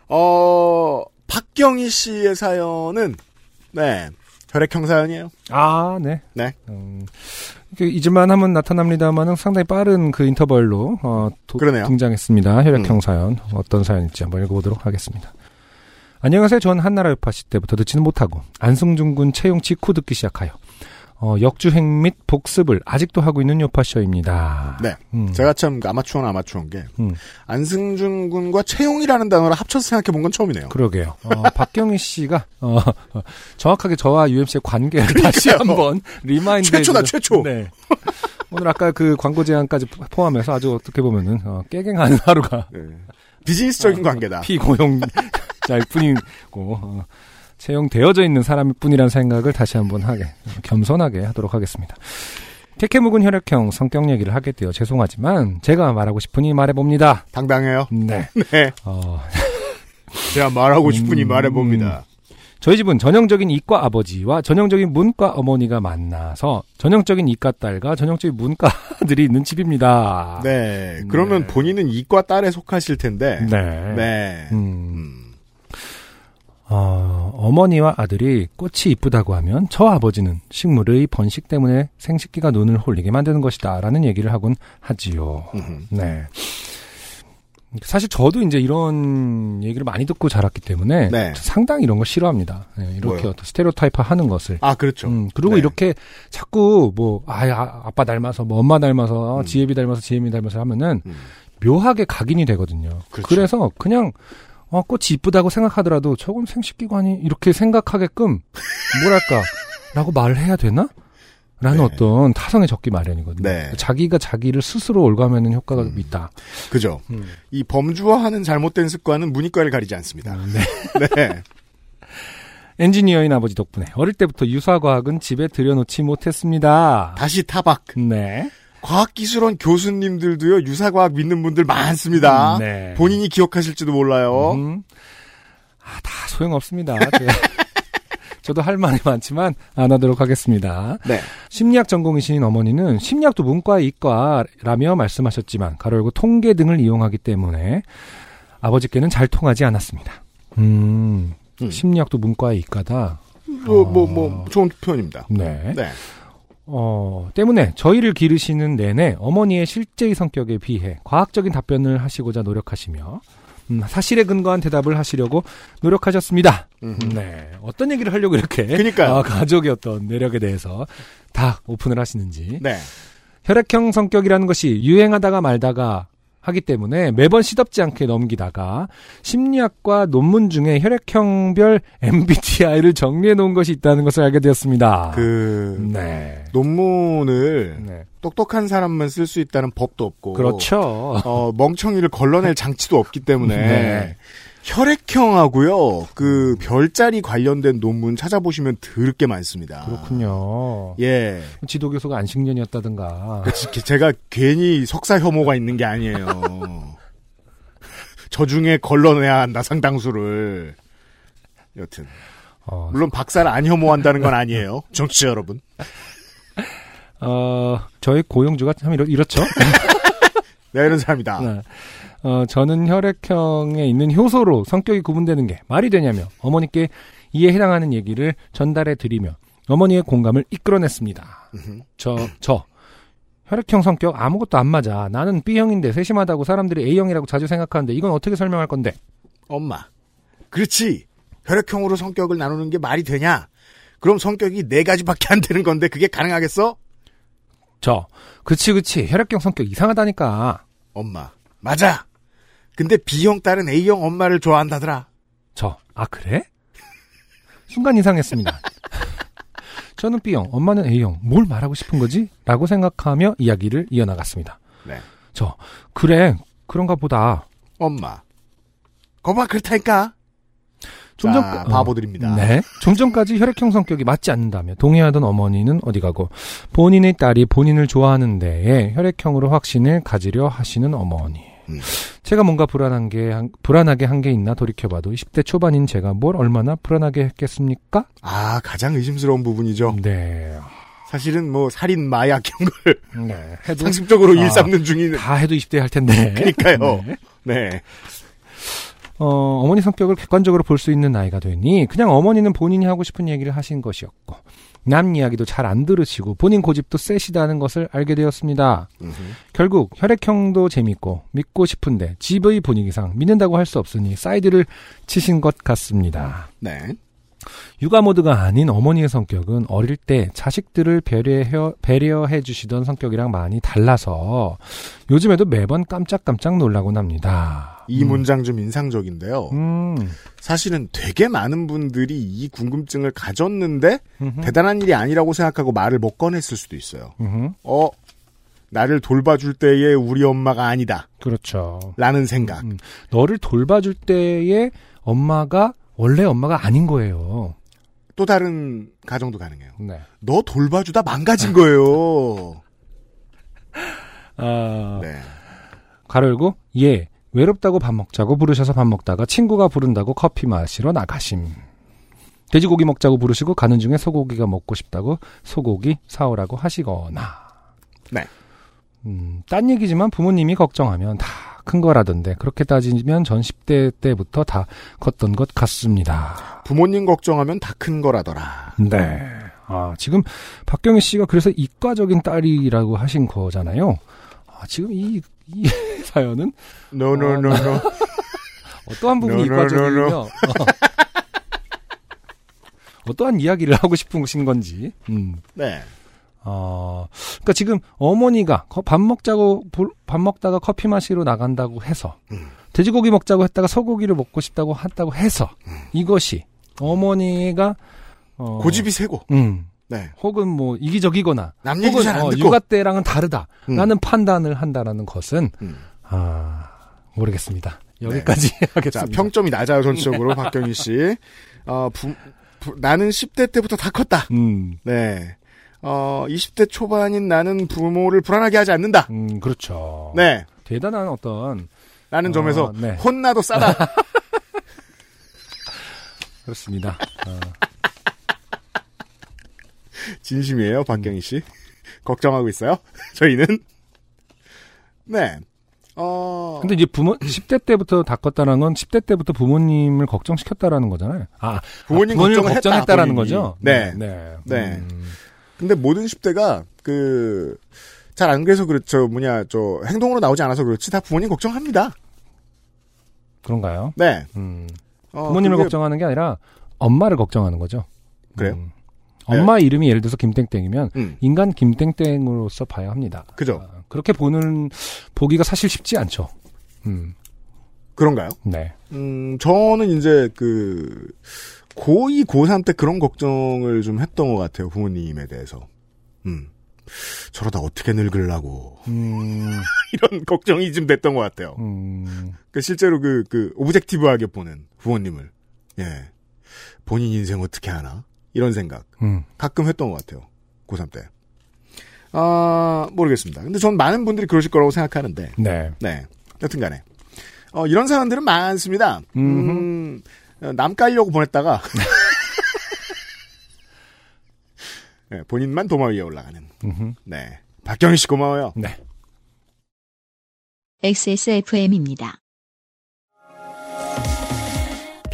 어, 박경희 씨의 사연은, 네, 혈액형 사연이에요. 아, 네. 네. 음, 이렇게 잊을만 하면 나타납니다만은 상당히 빠른 그 인터벌로 어, 도-. 등장했습니다. 혈액형 음. 사연 어떤 사연일지 한번 읽어보도록 하겠습니다. 안녕하세요. 전 한나라 요파시 때부터 듣지는 못하고 안승준 군 채용 직후 듣기 시작하여 어, 역주행 및 복습을 아직도 하고 있는 요파쇼입니다. 네. 음. 제가 참 아마추어는 아마추어인 게, 음. 안승준 군과 채용이라는 단어를 합쳐서 생각해 본 건 처음이네요. 그러게요. 어, 박경희 씨가 어, 어, 정확하게 저와 UMC의 관계를 다시 한번 remind. 최초다, 해주는- 최초. 네. 오늘 아까 그 광고 제안까지 포함해서 아주 어떻게 보면은 어, 깨갱하는 하루가 네. 비즈니스적인 관계다. 피고용자일 뿐이고 어, 채용되어져 있는 사람일 뿐이라는 생각을 다시 한번 하게 어, 겸손하게 하도록 하겠습니다. 케케묵은 혈액형 성격 얘기를 하게 되어 죄송하지만 제가 말하고 싶으니 말해봅니다. 당당해요. 네. 네. 어, 제가 말하고 싶으니 음. 말해봅니다. 저희 집은 전형적인 이과 아버지와 전형적인 문과 어머니가 만나서 전형적인 이과 딸과 전형적인 문과 아들이 있는 집입니다. 네. 그러면 네. 본인은 이과 딸에 속하실 텐데. 네. 네. 음, 음. 어, 어머니와 아들이 꽃이 이쁘다고 하면 저 아버지는 식물의 번식 때문에 생식기가 눈을 홀리게 만드는 것이다. 라는 얘기를 하곤 하지요. 음. 네. 사실 저도 이제 이런 얘기를 많이 듣고 자랐기 때문에 네. 상당히 이런 걸 싫어합니다. 네, 이렇게 뭐요? 어떤 스테레오타이프 하는 것을. 아, 그렇죠. 음, 그리고 네. 이렇게 자꾸 뭐, 아, 야, 아빠 닮아서, 뭐 엄마 닮아서, 음. 지혜비 닮아서, 지혜미 닮아서 하면은 음. 묘하게 각인이 되거든요. 그렇죠. 그래서 그냥, 어, 꽃이 이쁘다고 생각하더라도 저건 생식기관이 이렇게 생각하게끔, 뭐랄까, 라고 말을 해야 되나? 라는 네. 어떤 타성에 적기 마련이거든요. 네. 자기가 자기를 스스로 올가매는 효과가 음. 있다. 그죠. 이 범주화하는 잘못된 습관은 문이과를 가리지 않습니다. 네. 네. 엔지니어인 아버지 덕분에 어릴 때부터 유사과학은 집에 들여놓지 못했습니다. 다시 타박. 네. 과학기술원 교수님들도요, 유사과학 믿는 분들 많습니다. 네. 본인이 기억하실지도 몰라요. 음. 아, 다 소용없습니다. 네. 저도 할 말이 많지만 안 하도록 하겠습니다. 네. 심리학 전공이신 어머니는 심리학도 문과 이과라며 말씀하셨지만 가로 열고 통계 등을 이용하기 때문에 아버지께는 잘 통하지 않았습니다. 음, 음. 심리학도 문과 이과다. 뭐, 뭐, 뭐, 좋은 표현입니다. 네. 네. 어, 때문에 저희를 기르시는 내내 어머니의 실제의 성격에 비해 과학적인 답변을 하시고자 노력하시며 음, 사실에 근거한 대답을 하시려고 노력하셨습니다. 음흠. 네. 어떤 얘기를 하려고 이렇게 그러니까요. 아, 가족의 어떤 매력에 대해서 다 오픈을 하시는지 네. 혈액형 성격이라는 것이 유행하다가 말다가 하기 때문에 매번 시덥지 않게 넘기다가 심리학과 논문 중에 혈액형별 MBTI를 정리해 놓은 것이 있다는 것을 알게 되었습니다. 그 네. 논문을 네. 똑똑한 사람만 쓸 수 있다는 법도 없고 그렇죠. 어, 멍청이를 걸러낼 장치도 없기 때문에 네. 혈액형하고요 그 별자리 관련된 논문 찾아보시면 더럽게 많습니다. 그렇군요. 예, 지도 교수가 안식년이었다든가. 지- 제가 괜히 석사 혐오가 있는 게 아니에요. 저 중에 걸러내야 한다 상당수를. 여튼 어, 물론 박사를 안 혐오한다는 건 아니에요, 정치자 여러분. 어, 저희 고용주가 참 이렇, 이렇죠. 내가 이런 사람이다. 네. 어, 저는 혈액형에 있는 효소로 성격이 구분되는 게 말이 되냐며 어머니께 이에 해당하는 얘기를 전달해 드리며 어머니의 공감을 이끌어냈습니다. 저, 저. 혈액형 성격 아무것도 안 맞아. 나는 B형인데 세심하다고 사람들이 A형이라고 자주 생각하는데 이건 어떻게 설명할 건데? 엄마. 그렇지. 혈액형으로 성격을 나누는 게 말이 되냐? 그럼 성격이 네 가지밖에 안 되는 건데 그게 가능하겠어? 저. 그치, 그치. 혈액형 성격 이상하다니까. 엄마. 맞아. 근데 B형 딸은 A형 엄마를 좋아한다더라. 저. 아, 그래? 순간 이상했습니다. 저는 B형, 엄마는 A형. 뭘 말하고 싶은 거지? 라고 생각하며 이야기를 이어나갔습니다. 네. 저, 그래. 그런가 보다. 엄마. 거봐 그렇다니까. 좀 자, 전, 바보들입니다. 네. 좀 전까지 혈액형 성격이 맞지 않는다며 동의하던 어머니는 어디 가고 본인의 딸이 본인을 좋아하는 데에 혈액형으로 확신을 가지려 하시는 어머니. 음. 제가 뭔가 불안한 게, 한- 불안하게 한 게 있나 돌이켜봐도 20대 초반인 제가 뭘 얼마나 불안하게 했겠습니까? 아, 가장 의심스러운 부분이죠. 네. 사실은 뭐 살인 마약 이런 걸 네. 해도 상습적으로 아, 일삼는 중인 다 해도 20대 할 텐데. 그러니까요. 네. 네. 어, 어머니 성격을 객관적으로 볼 수 있는 나이가 되니 그냥 어머니는 본인이 하고 싶은 얘기를 하신 것이었고 남 이야기도 잘 안 들으시고 본인 고집도 세시다는 것을 알게 되었습니다. 음흠. 결국 혈액형도 재밌고 믿고 싶은데 집의 분위기상 믿는다고 할 수 없으니 사이드를 치신 것 같습니다. 네. 육아 모드가 아닌 어머니의 성격은 어릴 때 자식들을 배려해, 배려해 주시던 성격이랑 많이 달라서 요즘에도 매번 깜짝깜짝 놀라곤 합니다. 이 문장 좀 인상적인데요. 음. 사실은 되게 많은 분들이 이 궁금증을 가졌는데 음흠. 대단한 일이 아니라고 생각하고 말을 못 꺼냈을 수도 있어요. 음흠. 어, 나를 돌봐줄 때의 우리 엄마가 아니다. 그렇죠. 라는 생각. 음, 너를 돌봐줄 때의 엄마가 원래 엄마가 아닌 거예요. 또 다른 가정도 가능해요. 네. 너 돌봐주다 망가진 거예요. 아, 네. 가로 열고, 예, 외롭다고 밥 먹자고 부르셔서 밥 먹다가 친구가 부른다고 커피 마시러 나가심. 돼지고기 먹자고 부르시고 가는 중에 소고기가 먹고 싶다고 소고기 사오라고 하시거나. 네. 음, 딴 얘기지만 부모님이 걱정하면 다 큰 거라던데 그렇게 따지면 전 10대 때부터 다 컸던 것 같습니다. 부모님 걱정하면 다 큰 거라더라. 네. 아, 지금 박경희 씨가 그래서 이과적인 딸이라고 하신 거잖아요. 아, 지금 이, 이 사연은 no, no, no, no. 어떠한 부분이 No, no, no, 이과적이며 no. 어. 어떠한 이야기를 하고 싶으신 건지. 음. 네. 어, 그러니까 지금 어머니가 거- 밥 먹자고 볼- 밥 먹다가 커피 마시러 나간다고 해서 음. 돼지고기 먹자고 했다가 소고기를 먹고 싶다고 한다고 해서 이것이 어머니가 어, 고집이 세고. 음, 네. 혹은 뭐 이기적이거나 남 얘기 혹은 어. 육아 때랑은 다르다라는 음. 판단을 한다라는 것은 음. 아 모르겠습니다. 여기까지 자, 하겠습니다. 평점이 낮아요, 전체적으로, 박경희 씨. 어, 부, 부- 나는 10대 때부터 다 컸다. 음, 네. 어, 20대 초반인 나는 부모를 불안하게 하지 않는다. 음, 그렇죠. 네. 대단한 어떤 라는 어, 점에서 네. 혼나도 싸다. 그렇습니다. 어, 진심이에요, 박경희 씨. 걱정하고 있어요. 저희는. 네. 어. 근데 이제 부모 10대 때부터 다 컸다는 건 10대 때부터 부모님을 걱정시켰다라는 거잖아요. 아, 부모님 아, 부모님을 걱정을 걱정했다라는 했다, 거죠. 본인이. 네. 네. 네. 음, 근데 모든 10대가 그, 잘 안 그래서 그렇죠. 뭐냐, 저, 행동으로 나오지 않아서 그렇지. 다 부모님 걱정합니다. 그런가요? 네. 음, 어, 부모님을 그게- 걱정하는 게 아니라 엄마를 걱정하는 거죠. 그래요? 음, 엄마 이름이 예를 들어서 김땡땡이면 음. 인간 김땡땡으로서 봐야 합니다. 그죠. 아, 그렇게 보는 보기가 사실 쉽지 않죠. 음, 그런가요? 네. 음, 저는 이제 그 고2, 고3 때 그런 걱정을 좀 했던 것 같아요. 부모님에 대해서. 음. 저러다 어떻게 늙으려고. 음, 이런 걱정이 좀 됐던 것 같아요. 음, 그 실제로 그, 그, 오브젝티브하게 보는 부모님을. 예. 본인 인생 어떻게 하나? 이런 생각. 음, 가끔 했던 것 같아요. 고3 때. 아, 모르겠습니다. 근데 전 많은 분들이 그러실 거라고 생각하는데. 네. 네. 여튼 간에. 어, 이런 사람들은 많습니다. 음, 어, 남 깔려고 보냈다가. 네, 본인만 도마 위에 올라가는. 음흠. 네. 박경희 씨 고마워요. 네. XSFM입니다.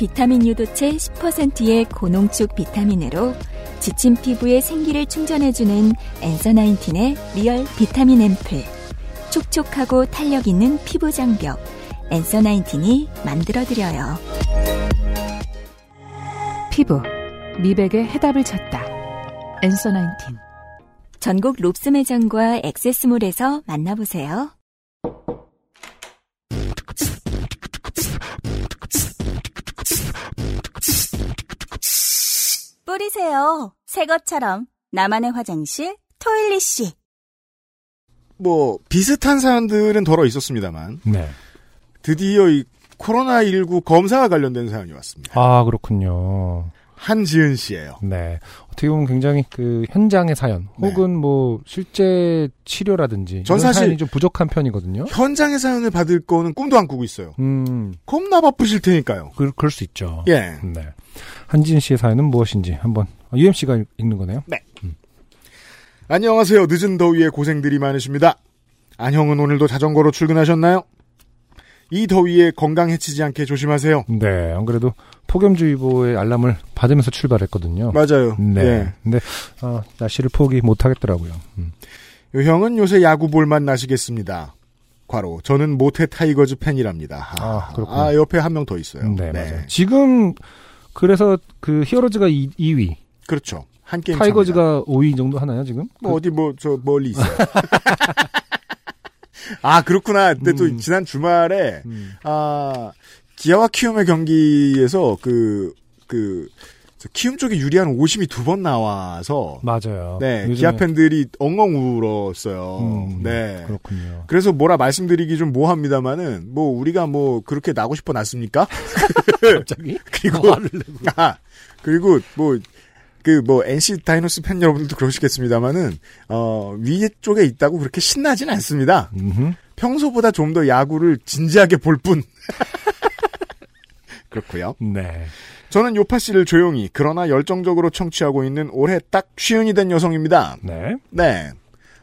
비타민 유도체 10%의 고농축 비타민으로 지친 피부에 생기를 충전해주는 앤서 나인틴의 리얼 비타민 앰플. 촉촉하고 탄력 있는 피부 장벽. 엔서 나인틴이 만들어드려요. 피부 미백의 해답을 찾다. 엔서 나인틴. 전국 롭스 매장과 액세스몰에서 만나보세요. 뿌리세요. 새 것처럼 나만의 화장실 토일리 씨. 뭐, 비슷한 사연들은 덜어 있었습니다만, 네. 드디어 이 코로나19 검사와 관련된 사연이 왔습니다. 아, 그렇군요. 한지은 씨예요 네. 어떻게 보면 굉장히 그 현장의 사연, 네. 혹은 뭐 실제 치료라든지 전 이런 사실- 사연이 좀 부족한 편이거든요. 현장의 사연을 받을 거는 꿈도 안 꾸고 있어요. 음, 겁나 바쁘실 테니까요. 그, 그럴 수 있죠. 예. 네. 한진 씨의 사연은 무엇인지 한번 아, UMC가 읽는 거네요. 안녕하세요. 늦은 더위에 고생들이 많으십니다. 안형은 오늘도 자전거로 출근하셨나요? 이 더위에 건강 해치지 않게 조심하세요. 네. 안 그래도 폭염주의보의 알람을 받으면서 출발했거든요. 맞아요. 네. 예. 근데 아, 날씨를 포기 못 하겠더라고요. 음. 요 형은 요새 야구 볼만 나시겠습니다. 과로 저는 모태 타이거즈 팬이랍니다. 아, 그렇군요. 아, 옆에 한 명 더 있어요. 네, 맞아요. 지금 그래서 그 히어로즈가 2, 위 그렇죠. 한 게임. 타이거즈가 5위 정도 하나요, 지금? 뭐 어디 뭐 저 멀리 있어요. 아 그렇구나. 근데 또 음. 지난 주말에 음. 아 기아와 키움의 경기에서 그 그, 저 키움 쪽에 유리한 오심이 두 번 나와서 맞아요. 네 요즘에- 기아 팬들이 엉엉 울었어요. 음, 네. 그렇군요. 그래서 뭐라 말씀드리기 좀 뭐합니다만은 뭐 우리가 뭐 그렇게 나고 싶어 났습니까? 갑자기? 그리고 내고. 아 그리고 뭐그뭐 NC 다이노스 팬 여러분들도 그러시겠습니다만은 어 위에 쪽에 있다고 그렇게 신나진 않습니다. 음흠. 평소보다 좀 더 야구를 진지하게 볼 뿐. 그렇고요. 네. 저는 요파 씨를 조용히 그러나 열정적으로 청취하고 있는 올해 딱 쉬운이 된 여성입니다. 네. 네.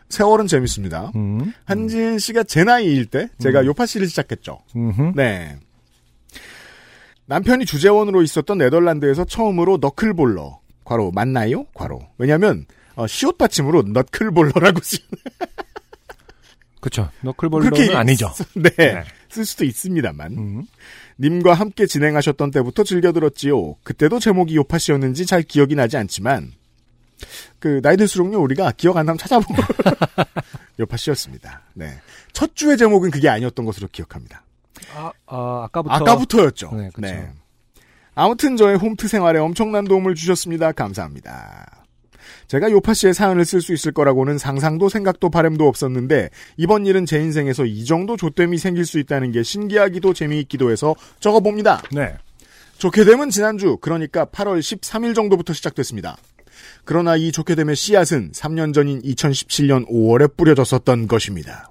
세월은 재밌습니다. 음. 한지은 씨가 제 나이일 때 제가 요파 씨를 시작했죠. 음흠. 네. 남편이 주재원으로 있었던 네덜란드에서 처음으로 너클볼러. 과로 맞나요? 과로. 왜냐하면 어, 시옷 받침으로 너클볼러라고 쓰. 그쵸. 너클볼러는 아니죠. 네. 네. 쓸 수도 있습니다만. 음. 님과 함께 진행하셨던 때부터 즐겨 들었지요. 그때도 제목이 요파 씨였는지 잘 기억이 나지 않지만 그 나이 들수록요 우리가 기억 안 나면 찾아보고 요파 씨였습니다. 네. 첫 주의 제목은 그게 아니었던 것으로 기억합니다. 아, 아, 아까부터. 아까부터였죠. 네, 그쵸. 아무튼 저의 홈트 생활에 엄청난 도움을 주셨습니다. 감사합니다. 제가 요파 씨의 사연을 쓸 수 있을 거라고는 상상도 생각도 바램도 없었는데 이번 일은 제 인생에서 이 정도 조땜이 생길 수 있다는 게 신기하기도 재미있기도 해서 적어봅니다. 네. 좋게 됨은 지난주 그러니까 8월 13일 정도부터 시작됐습니다. 그러나 이 좋게 됨의 씨앗은 3년 전인 2017년 5월에 뿌려졌었던 것입니다.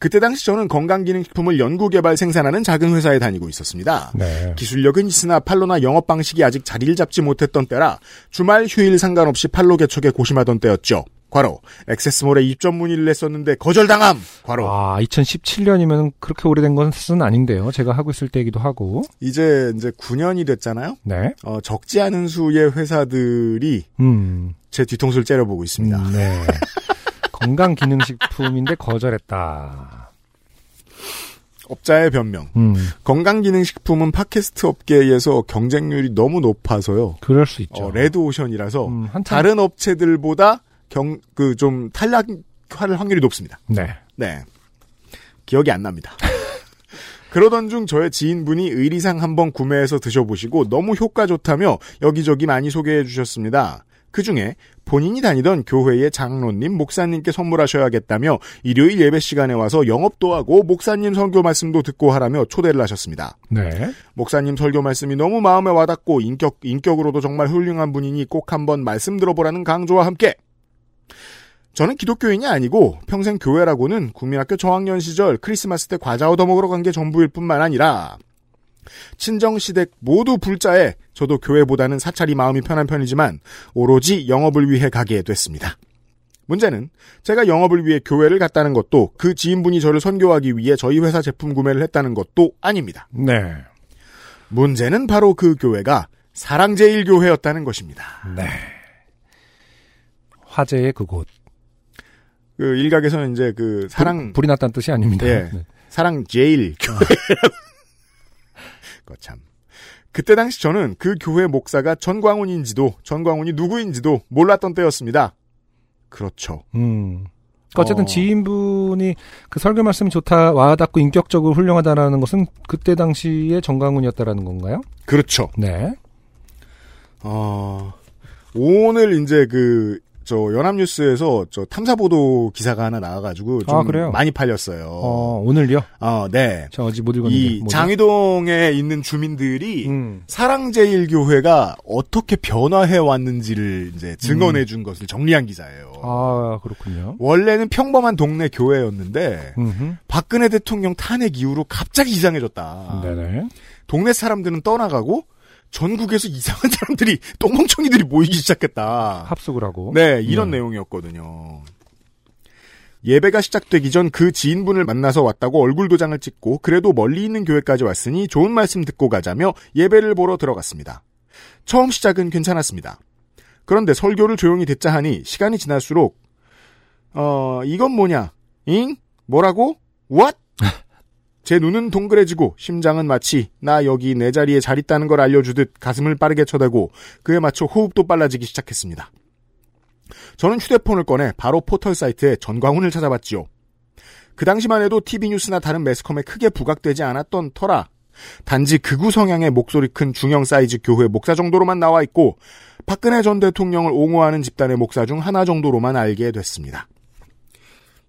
그때 당시 저는 건강기능식품을 연구개발 생산하는 작은 회사에 다니고 있었습니다. 네. 기술력은 있으나 팔로나 영업 방식이 아직 자리를 잡지 못했던 때라 주말 휴일 상관없이 팔로 개척에 고심하던 때였죠. 과로 액세스몰에 입점 문의를 냈었는데 거절당함. 과로 아, 2017년이면 그렇게 오래된 것은 아닌데요. 제가 하고 있을 때이기도 하고. 이제 이제 9년이 됐잖아요. 네. 어, 적지 않은 수의 회사들이 음. 제 뒤통수를 째려보고 있습니다. 음, 네. 건강기능식품인데 거절했다. 업자의 변명. 음. 건강기능식품은 팟캐스트 업계에서 경쟁률이 너무 높아서요. 그럴 수 있죠. 어, 레드오션이라서 음, 다른 업체들보다 경 그 좀 탈락 할 확률이 높습니다. 네. 네. 기억이 안 납니다. 그러던 중 저의 지인분이 의리상 한번 구매해서 드셔보시고 너무 효과 좋다며 여기저기 많이 소개해 주셨습니다. 그 중에 본인이 다니던 교회의 장로님, 목사님께 선물하셔야겠다며 일요일 예배 시간에 와서 영업도 하고 목사님 설교 말씀도 듣고 하라며 초대를 하셨습니다. 네. 목사님 설교 말씀이 너무 마음에 와닿고 인격, 인격으로도 정말 훌륭한 분이니 꼭 한번 말씀 들어보라는 강조와 함께 저는 기독교인이 아니고 평생 교회라고는 국민학교 저학년 시절 크리스마스 때 과자 얻어먹으러 간 게 전부일 뿐만 아니라 친정시댁 모두 불자에 저도 교회보다는 사찰이 마음이 편한 편이지만 오로지 영업을 위해 가게 됐습니다. 문제는 제가 영업을 위해 교회를 갔다는 것도 그 지인분이 저를 선교하기 위해 저희 회사 제품 구매를 했다는 것도 아닙니다. 네. 문제는 바로 그 교회가 사랑제일교회였다는 것입니다. 네. 화제의 그곳. 그 일각에서는 이제 그 사랑 불, 이 났다는 뜻이 아닙니다. 예. 네. 사랑 제일 교회. 거 참. 그때 당시 저는 그 교회 목사가 전광훈인지도 전광훈이 누구인지도 몰랐던 때였습니다. 그렇죠. 음. 그러니까 어쨌든 어. 지인분이 그 설교 말씀이 좋다, 와닿고 인격적으로 훌륭하다라는 것은 그때 당시에 정강훈이었다라는 건가요? 그렇죠. 네. 어, 오늘 이제 그, 저, 연합뉴스에서 저 탐사 보도 기사가 하나 나와가지고 좀 아? 많이 팔렸어요. 어, 오늘요? 어, 네. 저 어제 못 읽었는데. 이 뭐죠? 장위동에 있는 주민들이 음. 사랑제일교회가 어떻게 변화해 왔는지를 이제 증언해 준 것을 정리한 기사예요. 음. 아, 그렇군요. 원래는 평범한 동네 교회였는데 음흠. 박근혜 대통령 탄핵 이후로 갑자기 이상해졌다. 네네. 동네 사람들은 떠나가고 전국에서 이상한 사람들이 똥멍청이들이 모이기 시작했다. 합숙을 하고. 네, 이런 네. 내용이었거든요. 예배가 시작되기 전 그 지인분을 만나서 왔다고 얼굴 도장을 찍고 그래도 멀리 있는 교회까지 왔으니 좋은 말씀 듣고 가자며 예배를 보러 들어갔습니다. 처음 시작은 괜찮았습니다. 그런데 설교를 조용히 듣자 하니 시간이 지날수록 어 이건 뭐냐? 잉? 뭐라고? What? 제 눈은 동그래지고 심장은 마치 나 여기 내 자리에 잘 있다는 걸 알려주듯 가슴을 빠르게 쳐대고 그에 맞춰 호흡도 빨라지기 시작했습니다. 저는 휴대폰을 꺼내 바로 포털 사이트에 전광훈을 찾아봤지요. 그 당시만 해도 TV뉴스나 다른 매스컴에 크게 부각되지 않았던 터라 단지 극우 성향의 목소리 큰 중형 사이즈 교회 목사 정도로만 나와 있고 박근혜 전 대통령을 옹호하는 집단의 목사 중 하나 정도로만 알게 됐습니다.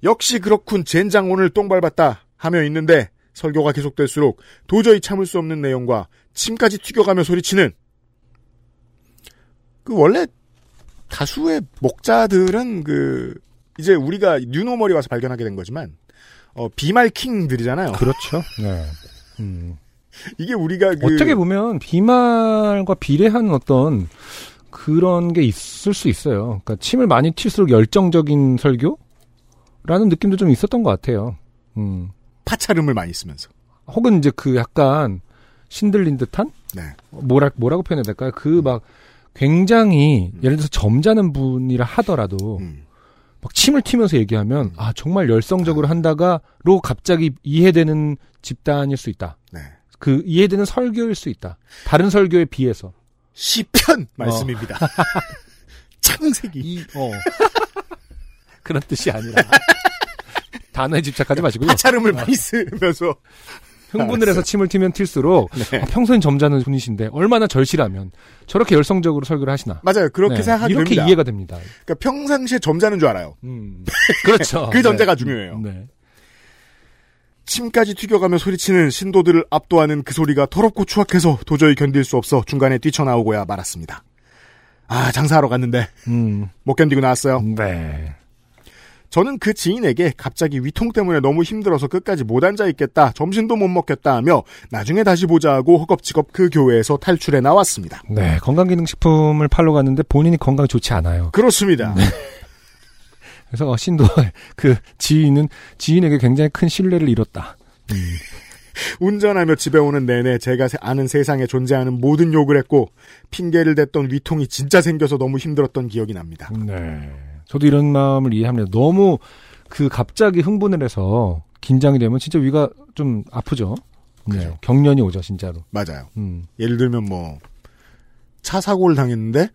역시 그렇군 젠장 오늘 똥 밟았다 하며 있는데 설교가 계속될수록 도저히 참을 수 없는 내용과 침까지 튀겨가며 소리치는 그 원래 다수의 목자들은 그 이제 우리가 뉴노멀이 와서 발견하게 된 거지만 어 비말킹들이잖아요. 그렇죠. 네. 음. 이게 우리가 그 어떻게 보면 비말과 비례하는 어떤 그런 게 있을 수 있어요. 그러니까 침을 많이 튈수록 열정적인 설교라는 느낌도 좀 있었던 것 같아요. 음. 파차름을 많이 쓰면서. 혹은 이제 그 약간 신들린 듯한 네. 뭐라 뭐라고 표현해야 될까요? 그막 굉장히 예를 들어서 점잖은 분이라 하더라도 음. 막 침을 튀면서 얘기하면 아 정말 열성적으로 한다가로 갑자기 이해되는 집단일 수 있다. 네. 그 이해되는 설교일 수 있다. 다른 설교에 비해서 시편 말씀입니다. 창세기. 이 어. 그런 뜻이 아니라 단어에 집착하지 마시고요. 파차름을 많이 쓰면서 흥분을 해서 침을 튀면 튈수록 네. 아, 평소엔 점잖은 분이신데 얼마나 절실하면 저렇게 열성적으로 설교를 하시나. 맞아요. 그렇게 네, 생각하게 이렇게 됩니다. 이해가 됩니다. 그러니까 평상시에 점잖은 줄 알아요. 음. 그렇죠. 그 전제가 네. 중요해요. 네. 침까지 튀겨가며 소리치는 신도들을 압도하는 그 소리가 더럽고 추악해서 도저히 견딜 수 없어 중간에 뛰쳐나오고야 말았습니다. 아 장사하러 갔는데 음. 못 견디고 나왔어요. 네. 저는 그 지인에게 갑자기 위통 때문에 너무 힘들어서 끝까지 못 앉아 있겠다, 점심도 못 먹겠다 하며 나중에 다시 보자 하고 허겁지겁 그 교회에서 탈출해 나왔습니다. 네. 건강기능식품을 팔러 갔는데 본인이 건강 이 좋지 않아요. 그렇습니다. 그래서 어, 신도 그 지인은 지인에게 굉장히 큰 신뢰를 잃었다. 음. 운전하며 집에 오는 내내 제가 세- 아는 세상에 존재하는 모든 욕을 했고 핑계를 댔던 위통이 진짜 생겨서 너무 힘들었던 기억이 납니다. 네. 저도 이런 마음을 이해합니다. 너무 그 갑자기 흥분을 해서 긴장이 되면 진짜 위가 좀 아프죠. 네. 그죠. 경련이 오죠, 진짜로. 맞아요. 음. 예를 들면 뭐 차 사고를 당했는데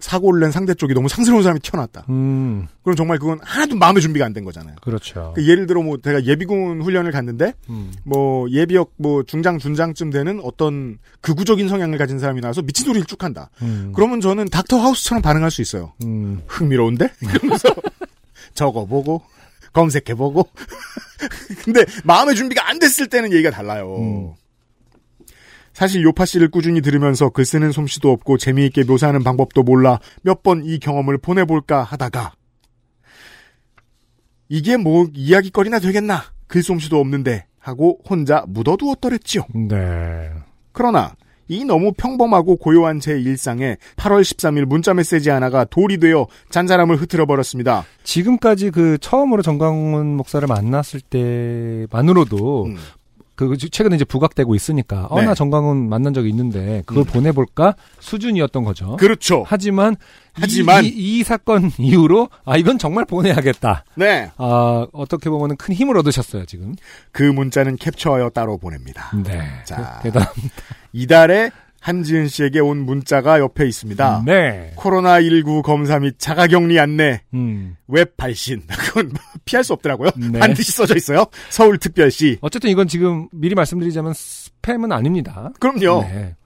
사고를 낸 상대 쪽이 너무 상스러운 사람이 튀어나왔다. 음, 그럼 정말 그건 하나도 마음의 준비가 안 된 거잖아요. 그렇죠. 그 예를 들어 뭐 제가 예비군 훈련을 갔는데 음, 뭐 예비역 뭐 중장 준장쯤 되는 어떤 극우적인 성향을 가진 사람이 나와서 미친 소리를 쭉 한다. 음, 그러면 저는 닥터 하우스처럼 반응할 수 있어요. 음, 흥미로운데? 이러면서 적어보고 검색해보고 근데 마음의 준비가 안 됐을 때는 얘기가 달라요. 음. 사실 요파 씨를 꾸준히 들으면서 글 쓰는 솜씨도 없고 재미있게 묘사하는 방법도 몰라 몇 번 이 경험을 보내볼까 하다가 이게 뭐 이야기거리나 되겠나 글솜씨도 없는데 하고 혼자 묻어두었더랬지요. 네. 그러나 이 너무 평범하고 고요한 제 일상에 8월 13일 문자 메시지 하나가 돌이 되어 잔사람을 흐트러 버렸습니다. 지금까지 그 처음으로 정광훈 목사를 만났을 때만으로도 음. 그 최근에 이제 부각되고 있으니까 네. 어나 정광훈 만난 적이 있는데 그걸 음. 보내볼까 수준이었던 거죠. 그렇죠. 하지만 하지만- 이, 이, 이 사건 이후로 아 이건 정말 보내야겠다. 네. 아 어떻게 보면은 큰 힘을 얻으셨어요 지금. 그 문자는 캡처하여 따로 보냅니다. 네. 자. 대- 대단. 이달에 한지은 씨에게 온 문자가 옆에 있습니다. 네. 코로나19 검사 및 자가격리 안내 음. 웹 발신. 그건 피할 수 없더라고요. 네. 반드시 써져 있어요. 서울특별시. 어쨌든 이건 지금 미리 말씀드리자면 스팸은 아닙니다. 그럼요. 네.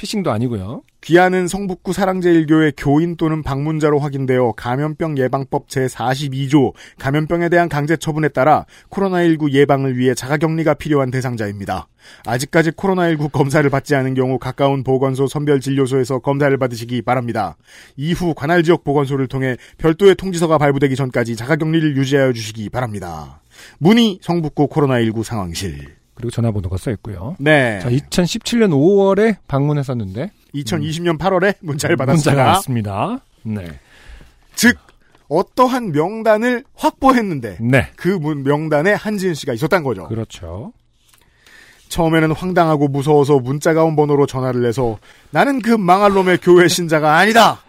피싱도 아니고요. 귀하는 성북구 사랑제일교회 교인 또는 방문자로 확인되어 감염병 예방법 제42조 감염병에 대한 강제 처분에 따라 코로나19 예방을 위해 자가격리가 필요한 대상자입니다. 아직까지 코로나19 검사를 받지 않은 경우 가까운 보건소 선별진료소에서 검사를 받으시기 바랍니다. 이후 관할 지역 보건소를 통해 별도의 통지서가 발부되기 전까지 자가격리를 유지하여 주시기 바랍니다. 문의 성북구 코로나19 상황실. 그리고 전화번호가 써 있고요. 네. 자, 2017년 5월에 방문했었는데 2020년 8월에 문자를 문자가 받았습니다. 왔습니다. 네. 즉 어떠한 명단을 확보했는데 네. 그 문- 명단에 한지은 씨가 있었단 거죠. 그렇죠. 처음에는 황당하고 무서워서 문자가 온 번호로 전화를 해서 나는 그 망할 놈의 교회 신자가 아니다.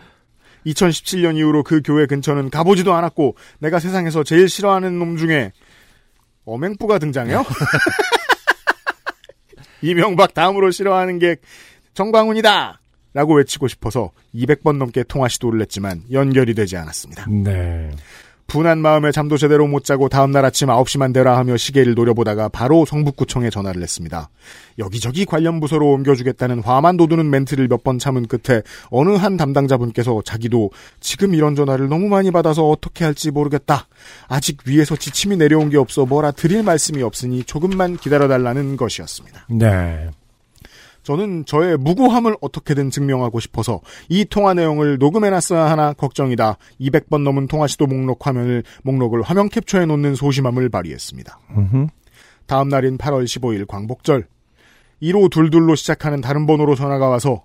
2017년 이후로 그 교회 근처는 가보지도 않았고 내가 세상에서 제일 싫어하는 놈 중에 어맹부가 등장해요. 이명박 다음으로 싫어하는 게 정광훈이다. 라고 외치고 싶어서 200번 넘게 통화 시도를 했지만 연결이 되지 않았습니다. 네. 분한 마음에 잠도 제대로 못 자고 다음날 아침 9시만 되라 하며 시계를 노려보다가 바로 성북구청에 전화를 했습니다. 여기저기 관련 부서로 옮겨주겠다는 화만 돋우는 멘트를 몇 번 참은 끝에 어느 한 담당자분께서 자기도 지금 이런 전화를 너무 많이 받아서 어떻게 할지 모르겠다. 아직 위에서 지침이 내려온 게 없어 뭐라 드릴 말씀이 없으니 조금만 기다려달라는 것이었습니다. 네. 저는 저의 무고함을 어떻게든 증명하고 싶어서 이 통화 내용을 녹음해놨어야 하나 걱정이다. 200번 넘은 통화 시도 목록 화면을 목록을 화면 캡처해 놓는 소심함을 발휘했습니다. 음흠. 다음 날인 8월 15일 광복절 1호 둘둘로 시작하는 다른 번호로 전화가 와서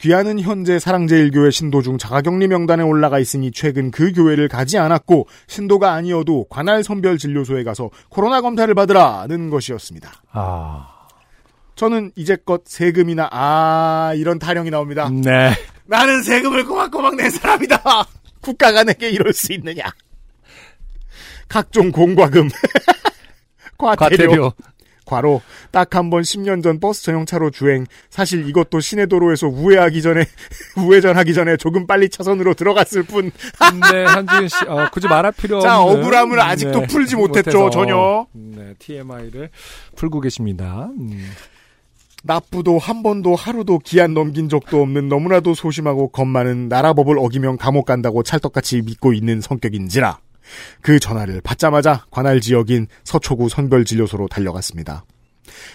귀하는 현재 사랑제일교회 신도 중 자가격리 명단에 올라가 있으니 최근 그 교회를 가지 않았고 신도가 아니어도 관할 선별 진료소에 가서 코로나 검사를 받으라는 것이었습니다. 아. 저는 이제껏 세금이나 아 이런 타령이 나옵니다. 네. 나는 세금을 꼬박꼬박 낸 사람이다. 국가가 내게 이럴 수 있느냐? 각종 공과금, 과태료, 과태료. 과로 딱 한 번 10년 전 버스 전용차로 주행. 사실 이것도 시내 도로에서 우회하기 전에 우회전하기 전에 조금 빨리 차선으로 들어갔을 뿐. 네, 한지은 씨, 어, 굳이 말할 필요 없는. 자 억울함을 아직도 풀지 못했죠 못해서. 전혀. 네, TMI를 풀고 계십니다. 음. 납부도 한 번도 하루도 기한 넘긴 적도 없는 너무나도 소심하고 겁 많은 나라법을 어기면 감옥 간다고 찰떡같이 믿고 있는 성격인지라 그 전화를 받자마자 관할 지역인 서초구 선별진료소로 달려갔습니다.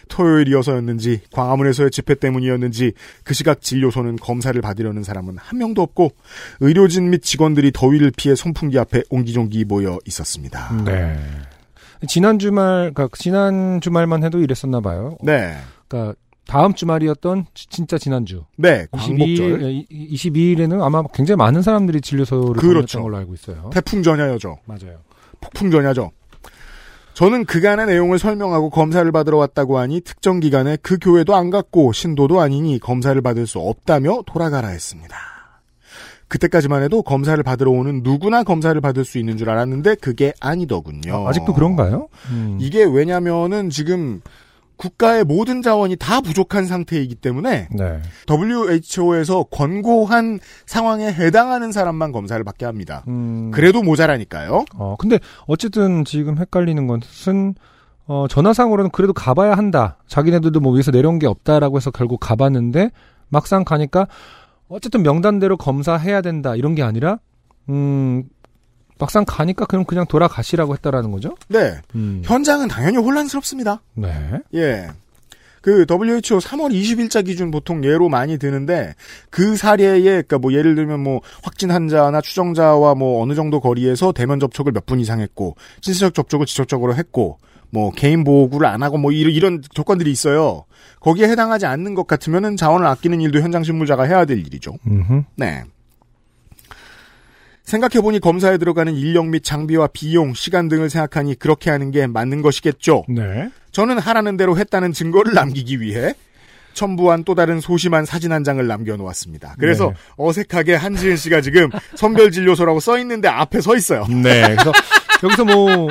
토요일이어서였는지 광화문에서의 집회 때문이었는지 그 시각 진료소는 검사를 받으려는 사람은 한 명도 없고 의료진 및 직원들이 더위를 피해 선풍기 앞에 옹기종기 모여 있었습니다. 네. 지난 주말, 그러니까 지난 주말만 해도 이랬었나 봐요. 네. 그러니까 다음 주말이었던 지- 진짜 지난주. 네, 광복절. 22일, 22일 에는 아마 굉장히 많은 사람들이 진료소를 그렇죠. 걸로 알고 있어요. 태풍 전야여죠. 맞아요. 폭풍 전야죠. 저는 그간의 내용을 설명하고 검사를 받으러 왔다고 하니 특정 기간에 그 교회도 안 갔고 신도도 아니니 검사를 받을 수 없다며 돌아가라 했습니다. 그때까지만 해도 검사를 받으러 오는 누구나 검사를 받을 수 있는 줄 알았는데 그게 아니더군요. 아, 직도 그런가요? 음. 이게 왜냐면은 지금 국가의 모든 자원이 다 부족한 상태이기 때문에 네. WHO에서 권고한 상황에 해당하는 사람만 검사를 받게 합니다. 음, 그래도 모자라니까요. 어, 근데 어쨌든 지금 헷갈리는 것은 어, 전화상으로는 그래도 가봐야 한다. 자기네들도 뭐 위에서 내려온 게 없다라고 해서 결국 가봤는데 막상 가니까 어쨌든 명단대로 검사해야 된다 이런 게 아니라 음 막상 가니까 그럼 그냥 돌아가시라고 했다라는 거죠. 네. 음. 현장은 당연히 혼란스럽습니다. 네. 예. 그 WHO 3월 20일자 기준 보통 예로 많이 드는데 그 사례에 그러니까 뭐 예를 들면 뭐 확진 환자나 추정자와 뭐 어느 정도 거리에서 대면 접촉을 몇 분 이상 했고 신체적 접촉을 지속적으로 했고 뭐 개인 보호구를 안 하고 뭐 이런, 이런 조건들이 있어요. 거기에 해당하지 않는 것 같으면은 자원을 아끼는 일도 현장 실무자가 해야 될 일이죠. 음흠. 네. 생각해보니 검사에 들어가는 인력 및 장비와 비용, 시간 등을 생각하니 그렇게 하는 게 맞는 것이겠죠. 네. 저는 하라는 대로 했다는 증거를 남기기 위해 첨부한 또 다른 소심한 사진 한 장을 남겨놓았습니다. 그래서 네. 어색하게 한지은 씨가 지금 선별진료소라고 써 있는데 앞에 서 있어요. 네. 그래서 여기서 뭐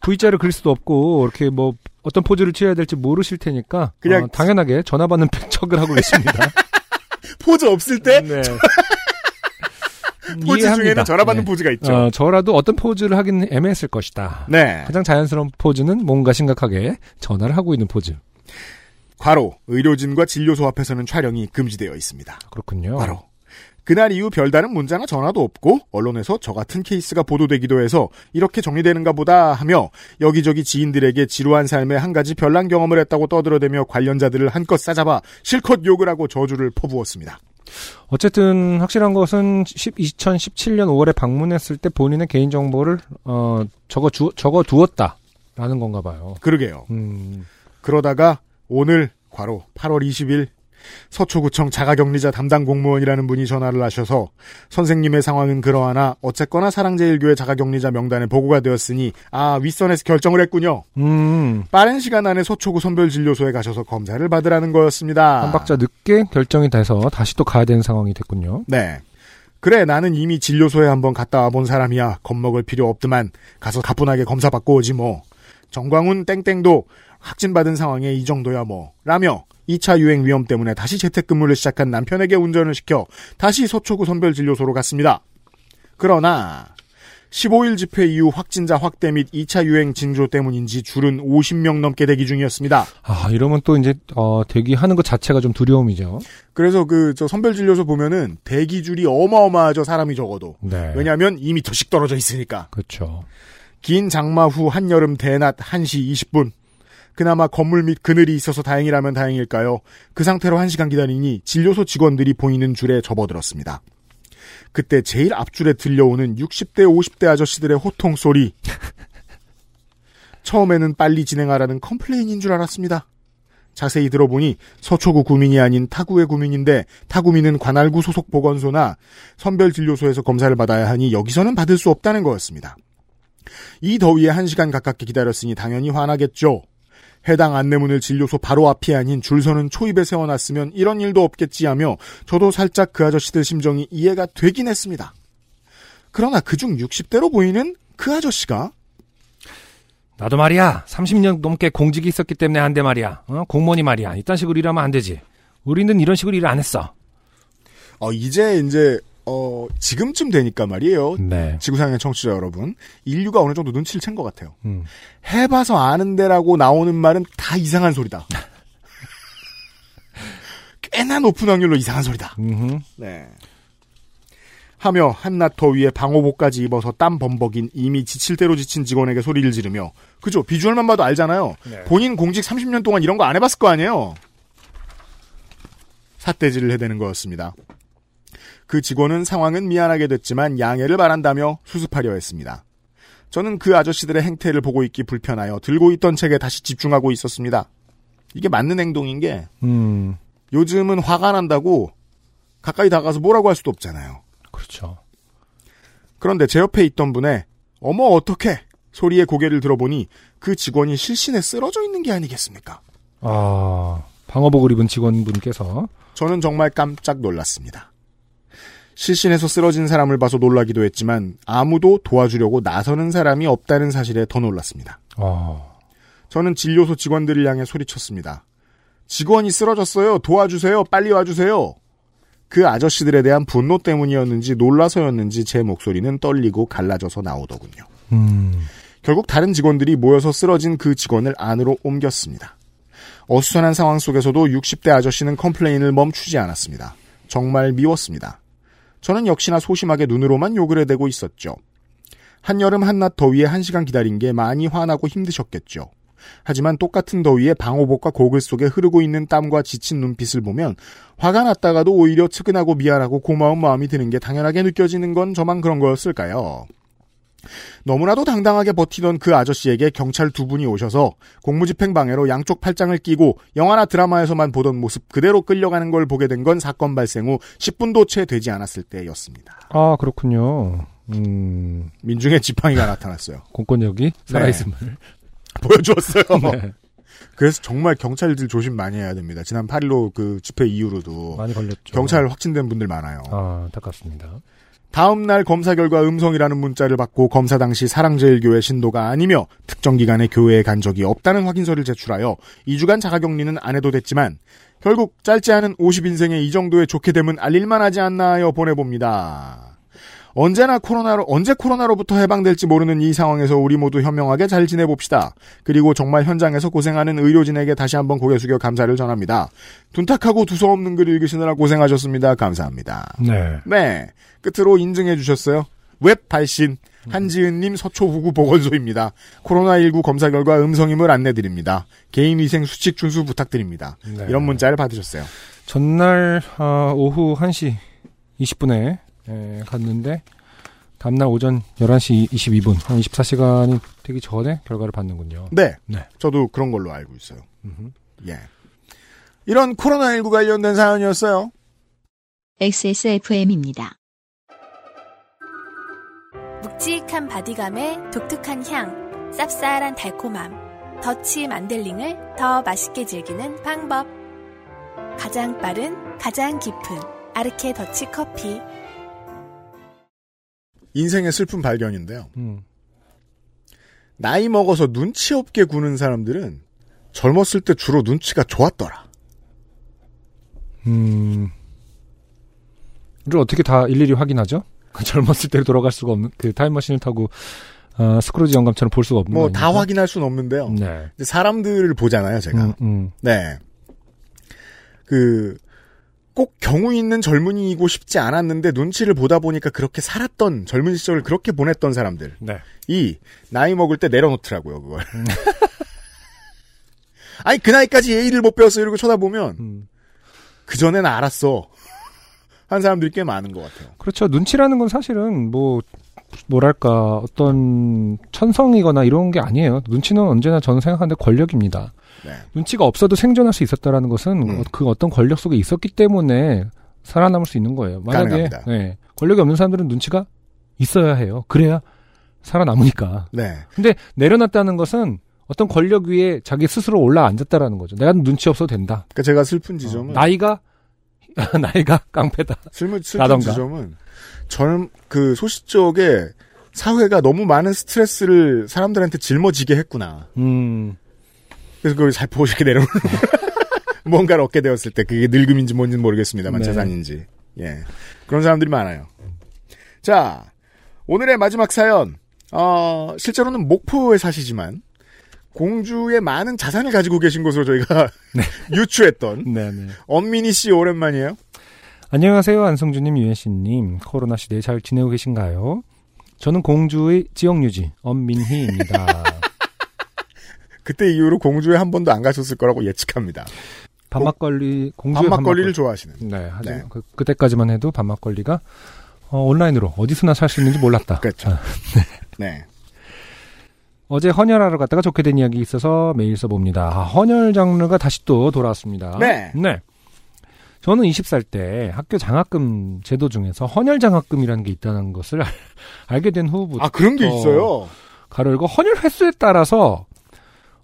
V자를 그릴 수도 없고 이렇게 뭐 어떤 포즈를 취해야 될지 모르실 테니까 그냥- 어, 당연하게 전화 받는 척을 하고 계십니다. 포즈 없을 때 네. 포즈 이해합니다. 중에는 전화 받는 네. 포즈가 있죠. 어, 저라도 어떤 포즈를 하기는 애매했을 것이다. 네. 가장 자연스러운 포즈는 뭔가 심각하게 전화를 하고 있는 포즈. 과로 의료진과 진료소 앞에서는 촬영이 금지되어 있습니다. 그렇군요. 바로 그날 이후 별다른 문자나 전화도 없고 언론에서 저 같은 케이스가 보도되기도 해서 이렇게 정리되는가 보다 하며 여기저기 지인들에게 지루한 삶에 한 가지 별난 경험을 했다고 떠들어대며 관련자들을 한껏 싸잡아 실컷 욕을 하고 저주를 퍼부었습니다. 어쨌든 확실한 것은 10, 2017년 5월에 방문했을 때 본인의 개인 정보를 어, 적어 주, 적어 두었다라는 건가 봐요. 그러게요. 음. 그러다가 오늘 과로 8월 20일 서초구청 자가격리자 담당 공무원이라는 분이 전화를 하셔서 선생님의 상황은 그러하나 어쨌거나 사랑제일교회 자가격리자 명단에 보고가 되었으니 아 윗선에서 결정을 했군요. 음. 빠른 시간 안에 서초구 선별진료소에 가셔서 검사를 받으라는 거였습니다. 한 박자 늦게 결정이 돼서 다시 또 가야 되는 상황이 됐군요. 네. 그래 나는 이미 진료소에 한번 갔다 와본 사람이야 겁먹을 필요 없더만 가서 가뿐하게 검사 받고 오지 뭐 정광훈 땡땡도 확진받은 상황에 이 정도야 뭐 라며 2차 유행 위험 때문에 다시 재택근무를 시작한 남편에게 운전을 시켜 다시 서초구 선별진료소로 갔습니다. 그러나 15일 집회 이후 확진자 확대 및 2차 유행 징조 때문인지 줄은 50명 넘게 대기 중이었습니다. 아, 이러면 또 이제, 어, 대기하는 것 자체가 좀 두려움이죠. 그래서 그 저 선별진료소 보면은 대기줄이 어마어마하죠 사람이 적어도 네. 왜냐하면 2미터씩 떨어져 있으니까 그렇죠. 긴 장마 후 한여름 대낮 1시 20분 그나마 건물 및 그늘이 있어서 다행이라면 다행일까요 그 상태로 1시간 기다리니 진료소 직원들이 보이는 줄에 접어들었습니다 그때 제일 앞줄에 들려오는 60대 50대 아저씨들의 호통 소리 처음에는 빨리 진행하라는 complain인 줄 알았습니다 자세히 들어보니 서초구 구민이 아닌 타구의 구민인데 타구민은 관할구 소속 보건소나 선별진료소에서 검사를 받아야 하니 여기서는 받을 수 없다는 거였습니다. 이 더위에 한 시간 가깝게 기다렸으니 당연히 화나겠죠. 해당 안내문을 진료소 바로 앞이 아닌 줄서는 초입에 세워놨으면 이런 일도 없겠지 하며 저도 살짝 그 아저씨들 심정이 이해가 되긴 했습니다. 그러나 그중 60대로 보이는 그 아저씨가 나도 말이야. 30년 넘게 공직이 있었기 때문에 한대 말이야. 어? 공무원이 말이야. 이딴 식으로 일하면 안 되지. 우리는 이런 식으로 일을 안 했어. 어, 이제 이제 어, 지금쯤 되니까 말이에요. 네. 지구상의 청취자 여러분, 인류가 어느 정도 눈치를 챈 것 같아요. 음. 해봐서 아는데라고 나오는 말은 다 이상한 소리다. 꽤나 높은 확률로 이상한 소리다. 음흠. 네. 하며 한낮 더위에 방호복까지 입어서 땀 범벅인 이미 지칠 대로 지친 직원에게 소리를 지르며 그죠 비주얼만 봐도 알잖아요. 네. 본인 공직 30년 동안 이런 거 안 해봤을 거 아니에요. 삿대질을 해대는 거였습니다. 그 직원은 상황은 미안하게 됐지만 양해를 바란다며 수습하려 했습니다. 저는 그 아저씨들의 행태를 보고 있기 불편하여 들고 있던 책에 다시 집중하고 있었습니다. 이게 맞는 행동인 게 음. 요즘은 화가 난다고 가까이 다가가서 뭐라고 할 수도 없잖아요. 그렇죠. 그런데 제 옆에 있던 분의 어머 어떻게 소리에 고개를 들어보니 그 직원이 실신에 쓰러져 있는 게 아니겠습니까? 아, 방어복을 입은 직원분께서 저는 정말 깜짝 놀랐습니다. 실신에서 쓰러진 사람을 봐서 놀라기도 했지만 아무도 도와주려고 나서는 사람이 없다는 사실에 더 놀랐습니다. 아, 저는 진료소 직원들을 향해 소리쳤습니다. 직원이 쓰러졌어요. 도와주세요. 빨리 와주세요. 그 아저씨들에 대한 분노 때문이었는지 놀라서였는지 제 목소리는 떨리고 갈라져서 나오더군요. 음, 결국 다른 직원들이 모여서 쓰러진 그 직원을 안으로 옮겼습니다. 어수선한 상황 속에서도 60대 아저씨는 complain을 멈추지 않았습니다. 정말 미웠습니다. 저는 역시나 소심하게 눈으로만 욕을 해대고 있었죠. 한여름 한낮 더위에 한 시간 기다린 게 많이 화나고 힘드셨겠죠. 하지만 똑같은 더위에 방호복과 고글 속에 흐르고 있는 땀과 지친 눈빛을 보면 화가 났다가도 오히려 측은하고 미안하고 고마운 마음이 드는 게 당연하게 느껴지는 건 저만 그런 거였을까요? 너무나도 당당하게 버티던 그 아저씨에게 경찰 두 분이 오셔서 공무집행 방해로 양쪽 팔짱을 끼고 영화나 드라마에서만 보던 모습 그대로 끌려가는 걸 보게 된 건 사건 발생 후 10분도 채 되지 않았을 때였습니다. 아 그렇군요. 음, 민중의 지팡이가 나타났어요. 공권력이 살아있음을. 보여주었어요. 네, 그래서 정말 경찰들 조심 많이 해야 됩니다. 지난 8.15그 집회 이후로도 많이 걸렸죠. 경찰 확진된 분들 많아요. 아, 안타깝습니다. 다음 날 검사 결과 음성이라는 문자를 받고 검사 당시 사랑제일교회 신도가 아니며 특정 기간에 교회에 간 적이 없다는 확인서를 제출하여 2주간 자가격리는 안 해도 됐지만 결국 짧지 않은 50인생에 이 정도의 좋게 됨은 알릴만 하지 않나 하여 보내봅니다. 언제나 코로나로 언제 코로나로부터 해방될지 모르는 이 상황에서 우리 모두 현명하게 잘 지내봅시다. 그리고 정말 현장에서 고생하는 의료진에게 다시 한번 고개 숙여 감사를 전합니다. 둔탁하고 두서없는 글 읽으시느라 고생하셨습니다. 감사합니다. 네. 네. 끝으로 인증해 주셨어요. 웹 발신 한지은님 서초후구 보건소입니다. 코로나19 검사 결과 음성임을 안내드립니다. 개인위생 수칙 준수 부탁드립니다. 네. 이런 문자를 받으셨어요. 전날 아, 오후 1시 20분에 갔는데 다음날 오전 11시 22분 한 24시간이 되기 전에 결과를 받는군요. 네. 네. 저도 그런 걸로 알고 있어요. 음흠. 예. 이런 코로나19 관련된 사연이었어요. XSFM입니다. 묵직한 바디감에 독특한 향, 쌉쌀한 달콤함, 더치 만델링을 더 맛있게 즐기는 방법. 가장 빠른, 가장 깊은 아르케 더치 커피. 인생의 슬픈 발견인데요. 음. 나이 먹어서 눈치 없게 구는 사람들은 젊었을 때 주로 눈치가 좋았더라. 음. 를 어떻게 다 일일이 확인하죠? 젊었을 때로 돌아갈 수가 없는 그 타임머신을 타고 어, 스크루지 영감처럼 볼 수가 없는 뭐거다 아닙니까? 확인할 수는 없는데요. 네. 사람들을 보잖아요, 제가. 음, 음. 네. 그, 꼭 경우 있는 젊은이이고 싶지 않았는데 눈치를 보다 보니까 그렇게 살았던 젊은 시절을 그렇게 보냈던 사람들. 네. 이, 나이 먹을 때 내려놓더라고요, 그걸. 아니, 그 나이까지 예의를 못 배웠어, 이러고 쳐다보면, 음. 그전엔 알았어. 한 사람들이 꽤 많은 것 같아요. 그렇죠. 눈치라는 건 사실은 뭐 뭐랄까 어떤 천성이거나 이런 게 아니에요. 눈치는 언제나 저는 생각하는데 권력입니다. 네. 눈치가 없어도 생존할 수 있었다라는 것은 음. 어, 그 어떤 권력 속에 있었기 때문에 살아남을 수 있는 거예요. 만약에. 네, 권력이 없는 사람들은 눈치가 있어야 해요. 그래야 살아남으니까. 네. 근데 내려놨다는 것은 어떤 권력 위에 자기 스스로 올라 앉았다라는 거죠. 내가 눈치 없어도 된다. 그러니까 제가 슬픈 지점은, 어, 나이가 나이가 깡패다. 슬픈, 슬픈 라던가. 지점은, 젊, 그 소시적에 사회가 너무 많은 스트레스를 사람들한테 짊어지게 했구나. 음. 그래서 그걸 살포시 내려놓는 뭔가를 얻게 되었을 때 그게 늙음인지 뭔지는 모르겠습니다만 네. 재산인지 예 그런 사람들이 많아요. 자 오늘의 마지막 사연 어 실제로는 목포에 사시지만 공주의 많은 자산을 가지고 계신 것으로 저희가 유추했던 네 네. 엄민희 씨 오랜만이에요. 안녕하세요, 안성주님, 유현 씨님. 코로나 시대에 잘 지내고 계신가요? 저는 공주의 지역 유지, 엄민희입니다. 그때 이후로 공주에 한 번도 안 가셨을 거라고 예측합니다. 반막걸리, 공주의 반막걸리를 좋아하시는. 네, 하지만 네. 그, 그때까지만 해도 반막걸리가 어, 온라인으로 어디서나 살 수 있는지 몰랐다. 그렇죠. 아, 네. 어제 헌혈하러 갔다가 좋게 된 이야기 있어서 메일 써봅니다. 아, 헌혈 장르가 다시 또 돌아왔습니다. 네. 네. 저는 20살 때 학교 장학금 제도 중에서 헌혈 장학금이라는 게 있다는 것을 알- 알게 된 후부터 아 그런 게 있어요. 가로 열고 헌혈 횟수에 따라서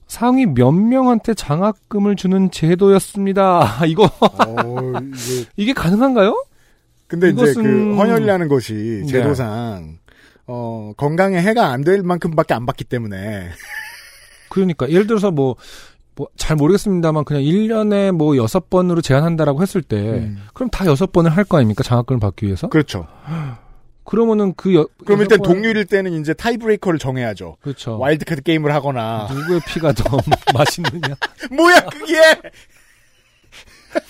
상위 몇 명한테 장학금을 주는 제도였습니다. 이거 어, 이게 이게 가능한가요? 근데 이제 이것은- 그 헌혈이라는 것이 네. 제도상 어 건강에 해가 안 될 만큼밖에 안 받기 때문에 그러니까 예를 들어서 뭐, 뭐잘 모르겠습니다만 그냥 1년에 뭐 6번으로 제한한다라고 했을 때 음. 그럼 다 6번을 할 거 아닙니까? 장학금을 받기 위해서? 그렇죠. 그러면은 그 여, 그럼 일단 동률일 때는 이제 tiebreaker를 정해야죠. 그렇죠. 와일드카드 게임을 하거나. 누구의 피가 더 맛있느냐? 뭐야 그게?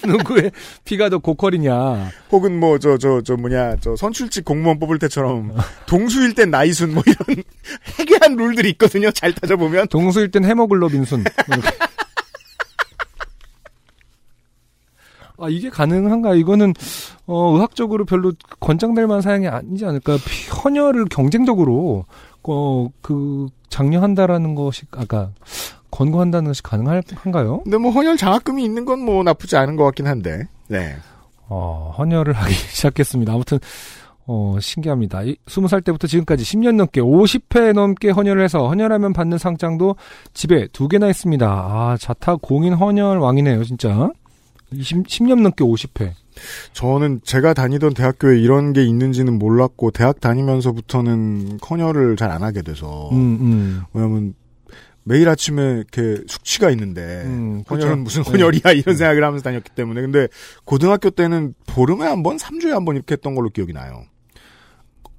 누구의 피가 더 고퀄이냐? 혹은 뭐 저 저저 뭐냐 저 선출직 공무원 뽑을 때처럼 동수일 땐 나이순 뭐 이런 해괴한 룰들이 있거든요. 잘 따져보면. 동수일 땐 헤모글로빈순. 이렇게. 아 이게 가능한가? 이거는 어 의학적으로 별로 권장될 만한 사양이 아니지 않을까? 피- 헌혈을 경쟁적으로 어그 장려한다라는 것이 아까 권고한다는 것이 가능한가요? 근데 뭐 헌혈 장학금이 있는 건 뭐 나쁘지 않은 것 같긴 한데. 네. 어, 헌혈을 하기 시작했습니다. 아무튼, 어, 신기합니다. 이, 20살 때부터 지금까지 10년 넘게 50회 넘게 헌혈을 해서 헌혈하면 받는 상장도 집에 두 개나 있습니다. 아, 자타 공인 헌혈 왕이네요, 진짜. 20, 10년 넘게 50회. 저는 제가 다니던 대학교에 이런 게 있는지는 몰랐고 대학 다니면서부터는 헌혈을 잘안 하게 돼서 음, 음. 왜냐면 매일 아침에 이렇게 숙취가 있는데 음, 헌혈은 그렇죠. 무슨 헌혈이야 이런 생각을 하면서 다녔기 때문에 근데 고등학교 때는 보름에 한 번, 3주에 한 번 이렇게 했던 걸로 기억이 나요.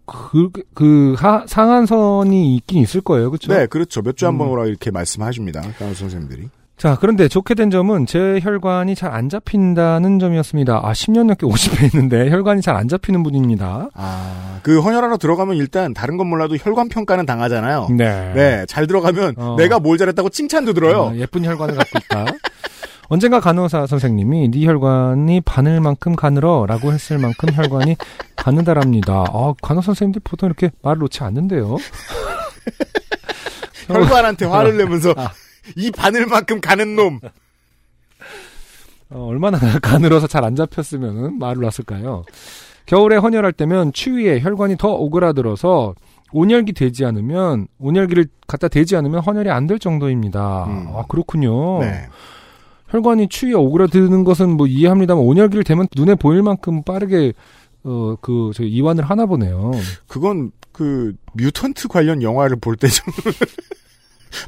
그, 그, 하, 상한선이 있긴 있을 거예요, 그쵸? 네, 그렇죠. 몇 주에 한번 음. 오라 이렇게 말씀하십니다. 선생님들이. 자, 그런데 좋게 된 점은 제 혈관이 잘 안 잡힌다는 점이었습니다. 아, 10년 넘게 50회 했는데 혈관이 잘 안 잡히는 분입니다. 아, 그 헌혈하러 들어가면 일단 다른 건 몰라도 혈관 평가는 당하잖아요. 네. 네, 잘 들어가면 어. 내가 뭘 잘했다고 칭찬도 들어요. 어, 예쁜 혈관을 갖고 있다. 언젠가 간호사 선생님이 네 혈관이 바늘만큼 가늘어라고 했을 만큼 혈관이 가느다랍니다. 아, 간호사 선생님들 보통 이렇게 말을 놓지 않는데요. 혈관한테 화를 내면서 아. 이 바늘만큼 가는 놈. 어, 얼마나 가늘어서 잘 안 잡혔으면 말을 놨을까요? 겨울에 헌혈할 때면 추위에 혈관이 더 오그라들어서 온열기 되지 않으면 온열기를 갖다 대지 않으면 헌혈이 안 될 정도입니다. 음. 아 그렇군요. 네. 혈관이 추위에 오그라드는 것은 뭐 이해합니다만 온열기를 대면 눈에 보일 만큼 빠르게 어 그 저 이완을 하나 보네요. 그건 그 뮤턴트 관련 영화를 볼 때 좀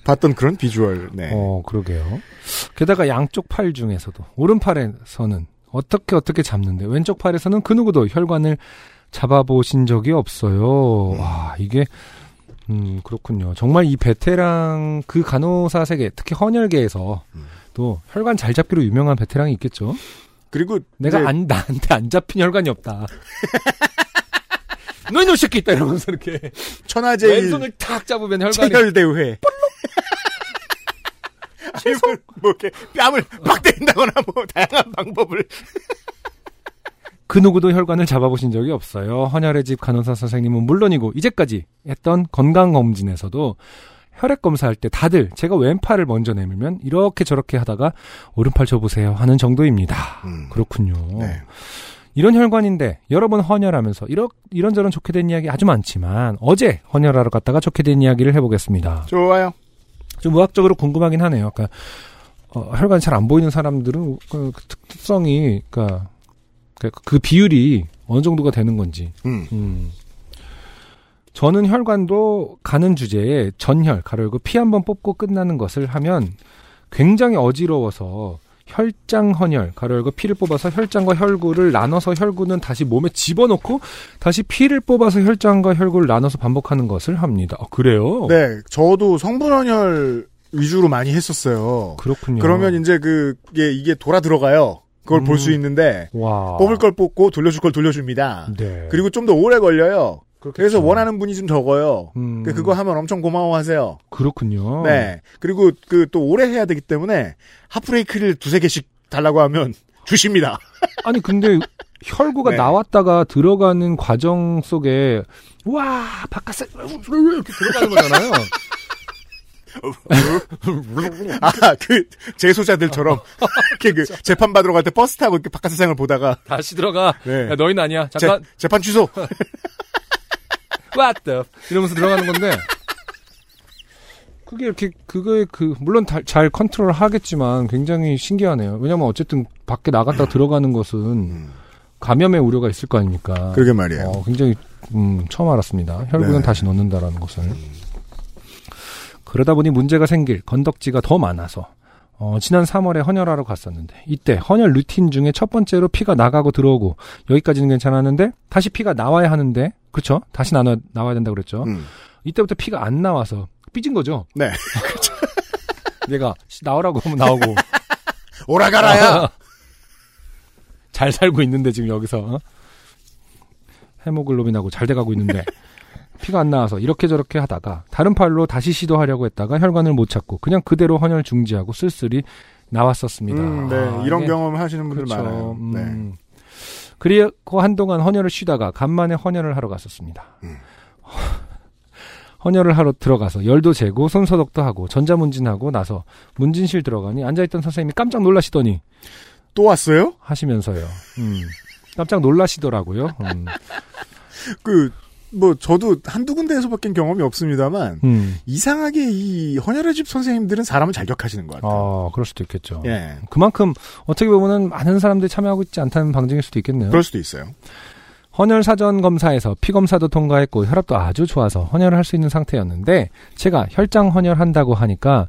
봤던 그런 비주얼. 네. 어 그러게요. 게다가 양쪽 팔 중에서도 오른팔에서는 어떻게 어떻게 잡는데 왼쪽 팔에서는 그 누구도 혈관을 잡아보신 적이 없어요. 와 이게 음 그렇군요. 정말 이 베테랑 그 간호사 세계 특히 헌혈계에서 음. 또 혈관 잘 잡기로 유명한 베테랑이 있겠죠. 그리고 내가 이제 안 나한테 안 잡힌 혈관이 없다. 너 이놈 새끼 있다 이러면서 이렇게 천하제일 왼손을 탁 잡으면 혈관이 체혈 대회. 아니, 뭐, 뭐 이렇게 뺨을 팍 때린다거나 뭐 다양한 방법을 그 누구도 혈관을 잡아보신 적이 없어요. 헌혈의 집 간호사 선생님은 물론이고 이제까지 했던 건강검진에서도 혈액 검사할 때 다들 제가 왼팔을 먼저 내밀면 이렇게 저렇게 하다가 오른팔 줘보세요 하는 정도입니다. 음. 그렇군요. 네. 이런 혈관인데 여러 번 헌혈하면서 이런 이런저런 좋게 된 이야기 아주 많지만 어제 헌혈하러 갔다가 좋게 된 이야기를 해보겠습니다. 좋아요. 좀 의학적으로 궁금하긴 하네요. 그러니까 어, 혈관이 잘안 보이는 사람들은 그, 그 특성이 그러니까 그, 그 비율이 어느 정도가 되는 건지. 음. 음. 저는 혈관도 가는 주제에 전혈 가로열고 피 한 번 뽑고 끝나는 것을 하면 굉장히 어지러워서 혈장 헌혈 가로 열고 피를 뽑아서 혈장과 혈구를 나눠서 혈구는 다시 몸에 집어넣고 다시 피를 뽑아서 혈장과 혈구를 나눠서 반복하는 것을 합니다. 아, 그래요? 네, 저도 성분헌혈 위주로 많이 했었어요. 그렇군요. 그러면 이제 그게 이게 돌아 들어가요. 그걸 음. 볼수 있는데 와. 뽑을 걸 뽑고 돌려줄 걸 돌려줍니다. 네. 그리고 좀 더 오래 걸려요. 그렇겠죠. 그래서 원하는 분이 좀 적어요. 음, 그 그거 하면 엄청 고마워하세요. 그렇군요. 네. 그리고 그 또 오래 해야 되기 때문에 하프레이크를 두세 개씩 달라고 하면 주십니다. 아니 근데 혈구가 네. 나왔다가 들어가는 과정 속에 와 바깥에 이렇게 들어가는 거잖아요. 아, 그 재소자들처럼 이렇게 그 재판 받으러 갈 때 버스 타고 이렇게 바깥 세상을 보다가 다시 들어가. 네. 야, 너희는 아니야. 재, 잠깐. 재판 취소. What the? 이러면서 들어가는 건데. 그게 이렇게 그거에 그 물론 다- 잘 컨트롤 하겠지만 굉장히 신기하네요. 왜냐면 어쨌든 밖에 나갔다 들어가는 것은 감염의 우려가 있을 거 아닙니까? 그러게 말이에요. 어, 굉장히 음, 처음 알았습니다. 혈구는 네. 다시 넣는다라는 것을. 그러다 보니 문제가 생길 건덕지가 더 많아서 어, 지난 3월에 헌혈하러 갔었는데 이때 헌혈 루틴 중에 첫 번째로 피가 나가고 들어오고 여기까지는 괜찮았는데 다시 피가 나와야 하는데 그렇죠? 다시 나눠, 나와야 된다 그랬죠. 음. 이때부터 피가 안 나와서 삐진 거죠. 네. 씨, 나오라고 하면 나오고 오라가라야. 잘 살고 있는데 지금 여기서 어? 헤모글로빈하고 잘 돼가고 있는데 피가 안 나와서 이렇게 저렇게 하다가 다른 팔로 다시 시도하려고 했다가 혈관을 못 찾고 그냥 그대로 헌혈 중지하고 쓸쓸히 나왔었습니다. 음, 네. 아, 이런 경험 하시는 분들 그렇죠. 많아요. 네. 음. 그리고 한동안 헌혈을 쉬다가 간만에 헌혈을 하러 갔었습니다. 음. 헌혈을 하러 들어가서 열도 재고 손소독도 하고 전자문진하고 나서 문진실 들어가니 앉아있던 선생님이 깜짝 놀라시더니 또 왔어요? 하시면서요. 음. 깜짝 놀라시더라고요. 음. 그, 뭐, 저도 한두 군데에서 밖엔 경험이 없습니다만, 음. 이상하게 이 헌혈의 집 선생님들은 사람을 잘 격하시는 것 같아요. 어, 그럴 수도 있겠죠. 예. 그만큼 어떻게 보면은 많은 사람들이 참여하고 있지 않다는 방증일 수도 있겠네요. 그럴 수도 있어요. 헌혈 사전 검사에서 피 검사도 통과했고 혈압도 아주 좋아서 헌혈을 할 수 있는 상태였는데 제가 혈장 헌혈한다고 하니까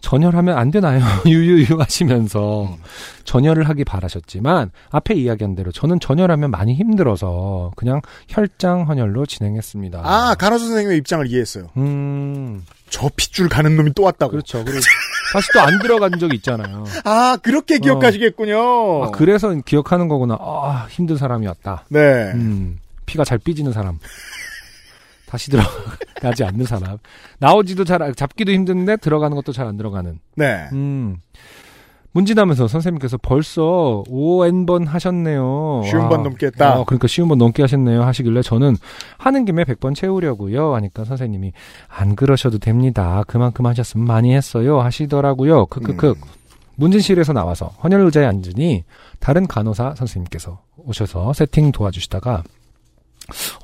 전혈하면 안 되나요? 유유유 하시면서 전혈을 하기 바라셨지만 앞에 이야기한 대로 저는 전혈하면 많이 힘들어서 그냥 혈장 헌혈로 진행했습니다. 아, 간호사 선생님의 입장을 이해했어요. 음, 저 핏줄 가는 놈이 또 왔다고. 그렇죠. 그리고 다시 또 안 들어간 적이 있잖아요. 아, 그렇게 기억하시겠군요. 아, 그래서 기억하는 거구나. 아, 힘든 사람이었다. 네. 음, 피가 잘 삐지는 사람. 다시 들어가지 않는 사람. 나오지도 잘, 안- 잡기도 힘든데 들어가는 것도 잘 안 들어가는. 네. 음. 문진하면서 선생님께서 벌써 5N번 하셨네요. 쉬운 아, 번 넘게 했다. 어, 그러니까 쉬운 번 넘게 하셨네요. 하시길래 저는 하는 김에 100번 채우려고요. 하니까 선생님이 안 그러셔도 됩니다. 그만큼 하셨으면 많이 했어요. 하시더라고요. 크크크. 음. 문진실에서 나와서 헌혈 의자에 앉으니 다른 간호사 선생님께서 오셔서 세팅 도와주시다가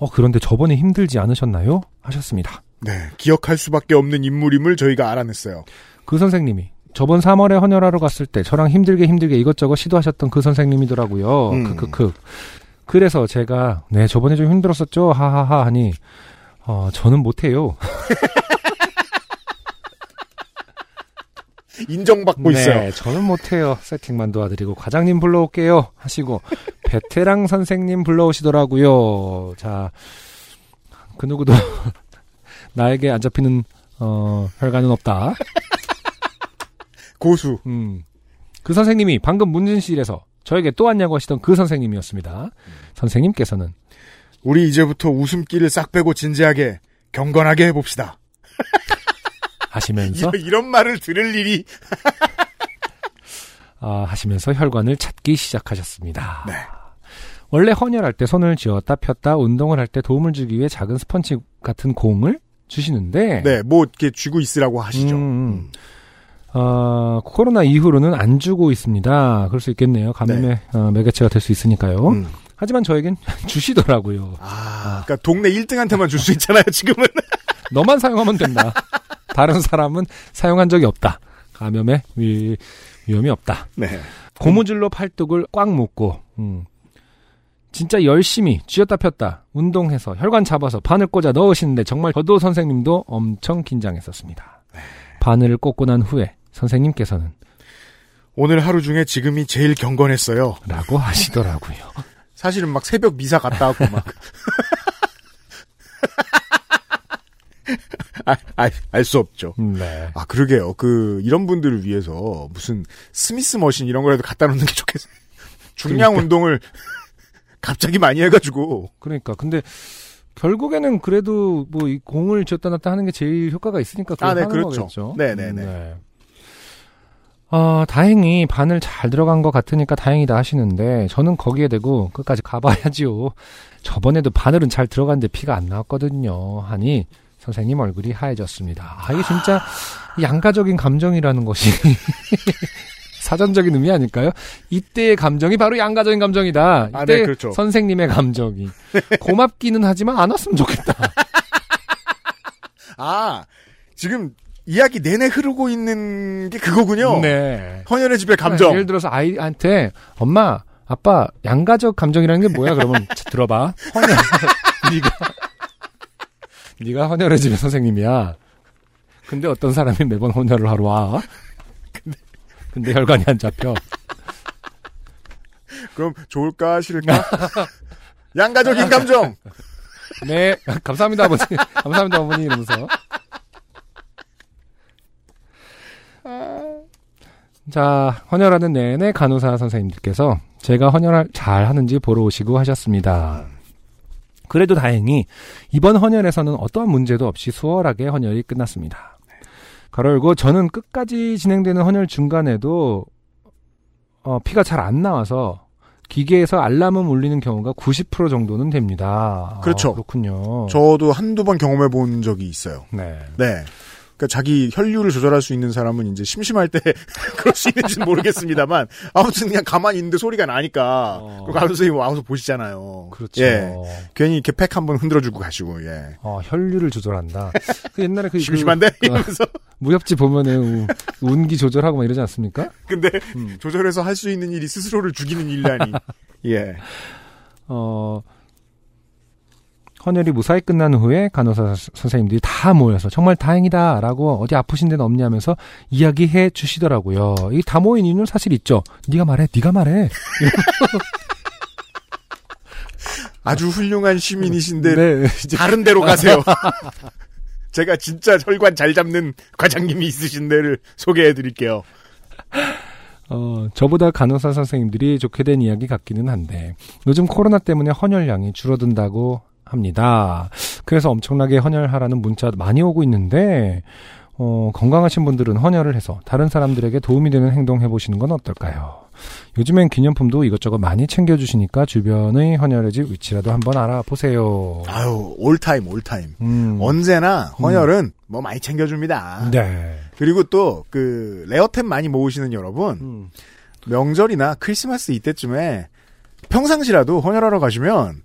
어 그런데 저번에 힘들지 않으셨나요? 하셨습니다. 네. 기억할 수밖에 없는 인물임을 저희가 알아냈어요. 그 선생님이 저번 3월에 헌혈하러 갔을 때 저랑 힘들게 힘들게 이것저것 시도하셨던 그 선생님이더라고요. 음. 크크크. 그래서 제가 네 저번에 좀 힘들었었죠. 하하하 하니 어 저는 못해요. 인정받고 네, 있어요. 저는 못해요. 세팅만 도와드리고 과장님 불러올게요. 하시고 베테랑 선생님 불러오시더라고요. 자, 그 누구도 나에게 안 잡히는 어, 혈관은 없다. 고수. 음. 그 선생님이 방금 문진실에서 저에게 또 왔냐고 하시던 그 선생님이었습니다. 선생님께서는 우리 이제부터 웃음기를 싹 빼고 진지하게 경건하게 해봅시다. 하시면서 이런, 이런 말을 들을 일이 아, 하시면서 혈관을 찾기 시작하셨습니다. 네. 원래 헌혈할 때 손을 쥐었다 폈다 운동을 할 때 도움을 주기 위해 작은 스펀지 같은 공을 주시는데 네, 뭐 이렇게 쥐고 있으라고 하시죠. 음, 음. 어, 코로나 이후로는 안 주고 있습니다. 그럴 수 있겠네요. 감염의 어, 매개체가 될 수 있으니까요. 음. 하지만 저에겐 주시더라고요. 아, 그러니까 동네 1등한테만 줄 수 있잖아요, 지금은. 너만 사용하면 된다. 다른 사람은 사용한 적이 없다. 감염의 위, 위험이 없다. 네. 고무줄로 팔뚝을 꽉 묶고 음. 진짜 열심히 쥐었다 폈다 운동해서 혈관 잡아서 바늘 꽂아 넣으시는데 정말 저도 선생님도 엄청 긴장했었습니다. 바늘을 꽂고 난 후에 선생님께서는 오늘 하루 중에 지금이 제일 경건했어요. 라고 하시더라고요. 사실은 막 새벽 미사 갔다 왔고 막. 아, 알수 없죠. 네. 아, 그러게요. 그, 이런 분들을 위해서 무슨 스미스 머신 이런 거라도 갖다 놓는 게 좋겠어요. 중량 그러니까. 운동을 갑자기 많이 해가지고. 그러니까 근데 결국에는 그래도 뭐 이 공을 쥐었다 놨다 하는 게 제일 효과가 있으니까 그걸 아, 네, 하는 그렇죠. 거겠죠. 네네네. 네. 어, 다행히 바늘 잘 들어간 것 같으니까 다행이다 하시는데 저는 거기에 대고 끝까지 가봐야지요. 저번에도 바늘은 잘 들어갔는데 피가 안 나왔거든요. 하니 선생님 얼굴이 하얘졌습니다. 아 이게 진짜 양가적인 감정이라는 것이 사전적인 의미 아닐까요? 이때의 감정이 바로 양가적인 감정이다. 이때 아, 네, 그렇죠. 선생님의 감정이 고맙기는 하지만 안 왔으면 좋겠다. 아, 지금 이야기 내내 흐르고 있는 게 그거군요. 네. 헌혈의 집의 감정. 예를 들어서 아이한테 엄마, 아빠 양가적 감정이라는 게 뭐야? 그러면 자, 들어봐. 헌혈. 네가 네가 헌혈의 집의 선생님이야. 근데 어떤 사람이 매번 헌혈을 하러 와. 근데, 근데 혈관이 안 잡혀. 그럼 좋을까 싫을까? 양가적인 감정. 네, 감사합니다, 아버지. 감사합니다, 어머니. 이러면서. 자, 헌혈하는 내내 간호사 선생님들께서 제가 헌혈을 잘 하는지 보러 오시고 하셨습니다. 그래도 다행히 이번 헌혈에서는 어떠한 문제도 없이 수월하게 헌혈이 끝났습니다. 가로열고 저는 끝까지 진행되는 헌혈 중간에도 어, 피가 잘 안 나와서 기계에서 알람음 울리는 경우가 90% 정도는 됩니다. 그렇죠. 아, 그렇군요. 저도 한두 번 경험해 본 적이 있어요. 네. 네. 그러니까 자기 혈류를 조절할 수 있는 사람은 이제 심심할 때 그럴 수 있는지는 모르겠습니다만 아무튼 그냥 가만히 있는데 소리가 나니까 어. 그 간호 선생님 와서 보시잖아요. 그렇죠. 예. 괜히 이렇게 팩 한번 흔들어주고 가시고 예. 어, 혈류를 조절한다. 그 옛날에 그, 심심한데 그, 어, 이러면서 무협지 보면은 우- 운기 조절하고 막 이러지 않습니까? 근데 음. 조절해서 할 수 있는 일이 스스로를 죽이는 일이라니. 예. 어, 헌혈이 무사히 끝난 후에 간호사 스- 선생님들이 다 모여서 정말 다행이다라고 어디 아프신 데는 없냐면서 이야기해 주시더라고요. 이 다 모인 이유는 사실 있죠. 네가 말해, 네가 말해. 아주 훌륭한 시민이신데 네, 다른 데로 가세요. 제가 진짜 혈관 잘 잡는 과장님이 있으신 데를 소개해 드릴게요. 어, 저보다 간호사 선생님들이 좋게 된 이야기 같기는 한데 요즘 코로나 때문에 헌혈량이 줄어든다고 합니다. 그래서 엄청나게 헌혈하라는 문자 많이 오고 있는데 어, 건강하신 분들은 헌혈을 해서 다른 사람들에게 도움이 되는 행동 해보시는 건 어떨까요? 요즘엔 기념품도 이것저것 많이 챙겨주시니까 주변의 헌혈의 위치라도 한번 알아보세요. 아유, all time, all time. 음, 언제나 헌혈은 뭐 많이 챙겨줍니다. 네. 그리고 또 그 레어템 많이 모으시는 여러분 음, 명절이나 크리스마스 이때쯤에 평상시라도 헌혈하러 가시면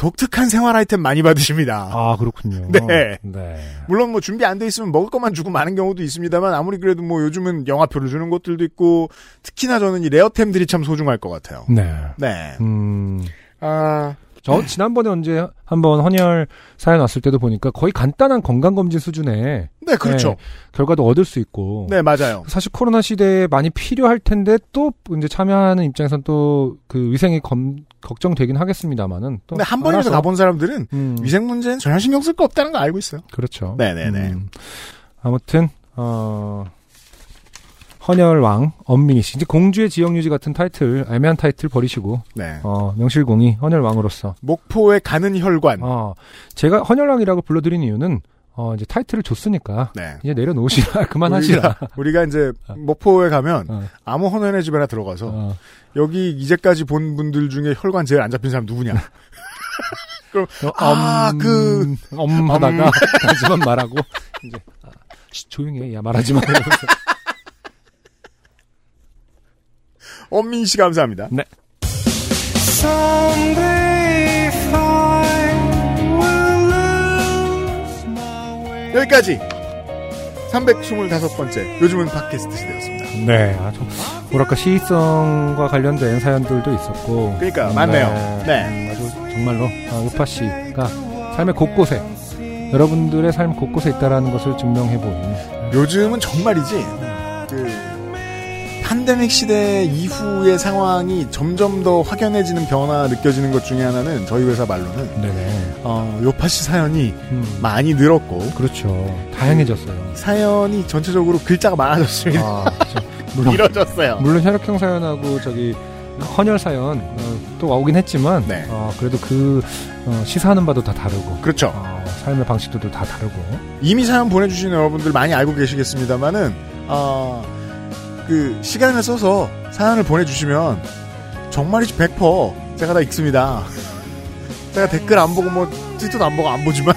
독특한 생활 아이템 많이 받으십니다. 아 그렇군요. 네. 네. 물론 뭐 준비 안 돼 있으면 먹을 것만 주고 마는 경우도 있습니다만 아무리 그래도 뭐 요즘은 영화표를 주는 것들도 있고 특히나 저는 이 레어템들이 참 소중할 것 같아요. 네. 네. 음. 아, 저 지난번에 언제 한번 헌혈 사연 왔을 때도 보니까 거의 간단한 건강검진 수준의 네, 그렇죠. 네, 결과도 얻을 수 있고 네, 맞아요. 사실 코로나 시대에 많이 필요할 텐데 또 이제 참여하는 입장에선 또 그 위생이 검, 걱정되긴 하겠습니다만은 또 근데 한 번이라도 가본 사람들은 음, 위생 문제는 전혀 신경 쓸 거 없다는 거 알고 있어요. 그렇죠. 네네네. 음, 아무튼 어 헌혈왕 엄민희 씨 이제 공주의 지역 유지 같은 타이틀 애매한 타이틀 버리시고 네. 어 명실공히 헌혈왕으로서 목포에 가는 혈관. 어, 제가 헌혈왕이라고 불러드린 이유는 어, 이제 타이틀을 줬으니까 네. 이제 내려놓으시라 그만하시라. 우리가, 우리가 이제 목포에 가면 어, 아무 헌혈의 집에나 들어가서 어, 여기 이제까지 본 분들 중에 혈관 제일 안 잡힌 사람 누구냐? 그럼 아, 엄, 그- 엄 하다가 하지만 말하고 이제 아, 쉿, 조용히 해. 야 말하지 마. 이러면서. 엄민 씨 감사합니다. 네. 여기까지 325번째 요즘은 팟캐스트 시대였습니다. 네, 아주 뭐랄까 시의성과 관련된 사연들도 있었고. 그러니까, 음, 많네요. 네, 네. 음, 아주 정말로 아, 요파 씨가 삶의 곳곳에 여러분들의 삶 곳곳에 있다라는 것을 증명해 보인. 요즘은 정말이지 그 팬데믹 시대 이후의 상황이 점점 더 확연해지는 변화 느껴지는 것 중에 하나는 저희 회사 말로는 네네. 어, 요파 씨 사연이 음, 많이 늘었고 그렇죠. 다양해졌어요. 사연이 전체적으로 글자가 많아졌습니다. 아, 그렇죠. 물론 길어졌어요. 물론 혈액형 사연하고 저기 헌혈 사연 어, 또 오긴 했지만 네. 어, 그래도 그 어, 시사하는 바도 다 다르고 그렇죠. 어, 삶의 방식도 다 다르고 이미 사연 보내주신 여러분들 많이 알고 계시겠습니다만은 어, 그 시간을 써서 사연을 보내주시면 정말이지 100% 제가 다 읽습니다. 제가 댓글 안 보고 뭐 트위터도 안 보고 안 보지만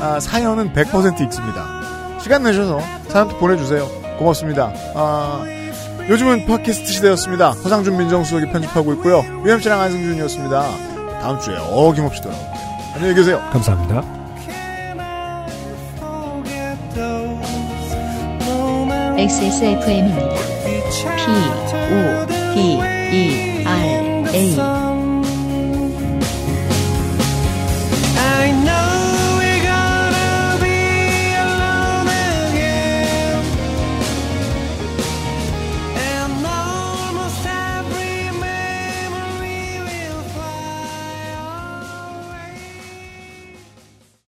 아, 사연은 100% 읽습니다. 시간 내셔서 사연도 보내주세요. 고맙습니다. 아, 요즘은 팟캐스트 시대였습니다. 허상준 민정수석이 편집하고 있고요. 유엠씨랑 안승준이었습니다. 다음 주에 어김없이 돌아올게요. 안녕히 계세요. 감사합니다. XSFM입니다. P, O, D, E,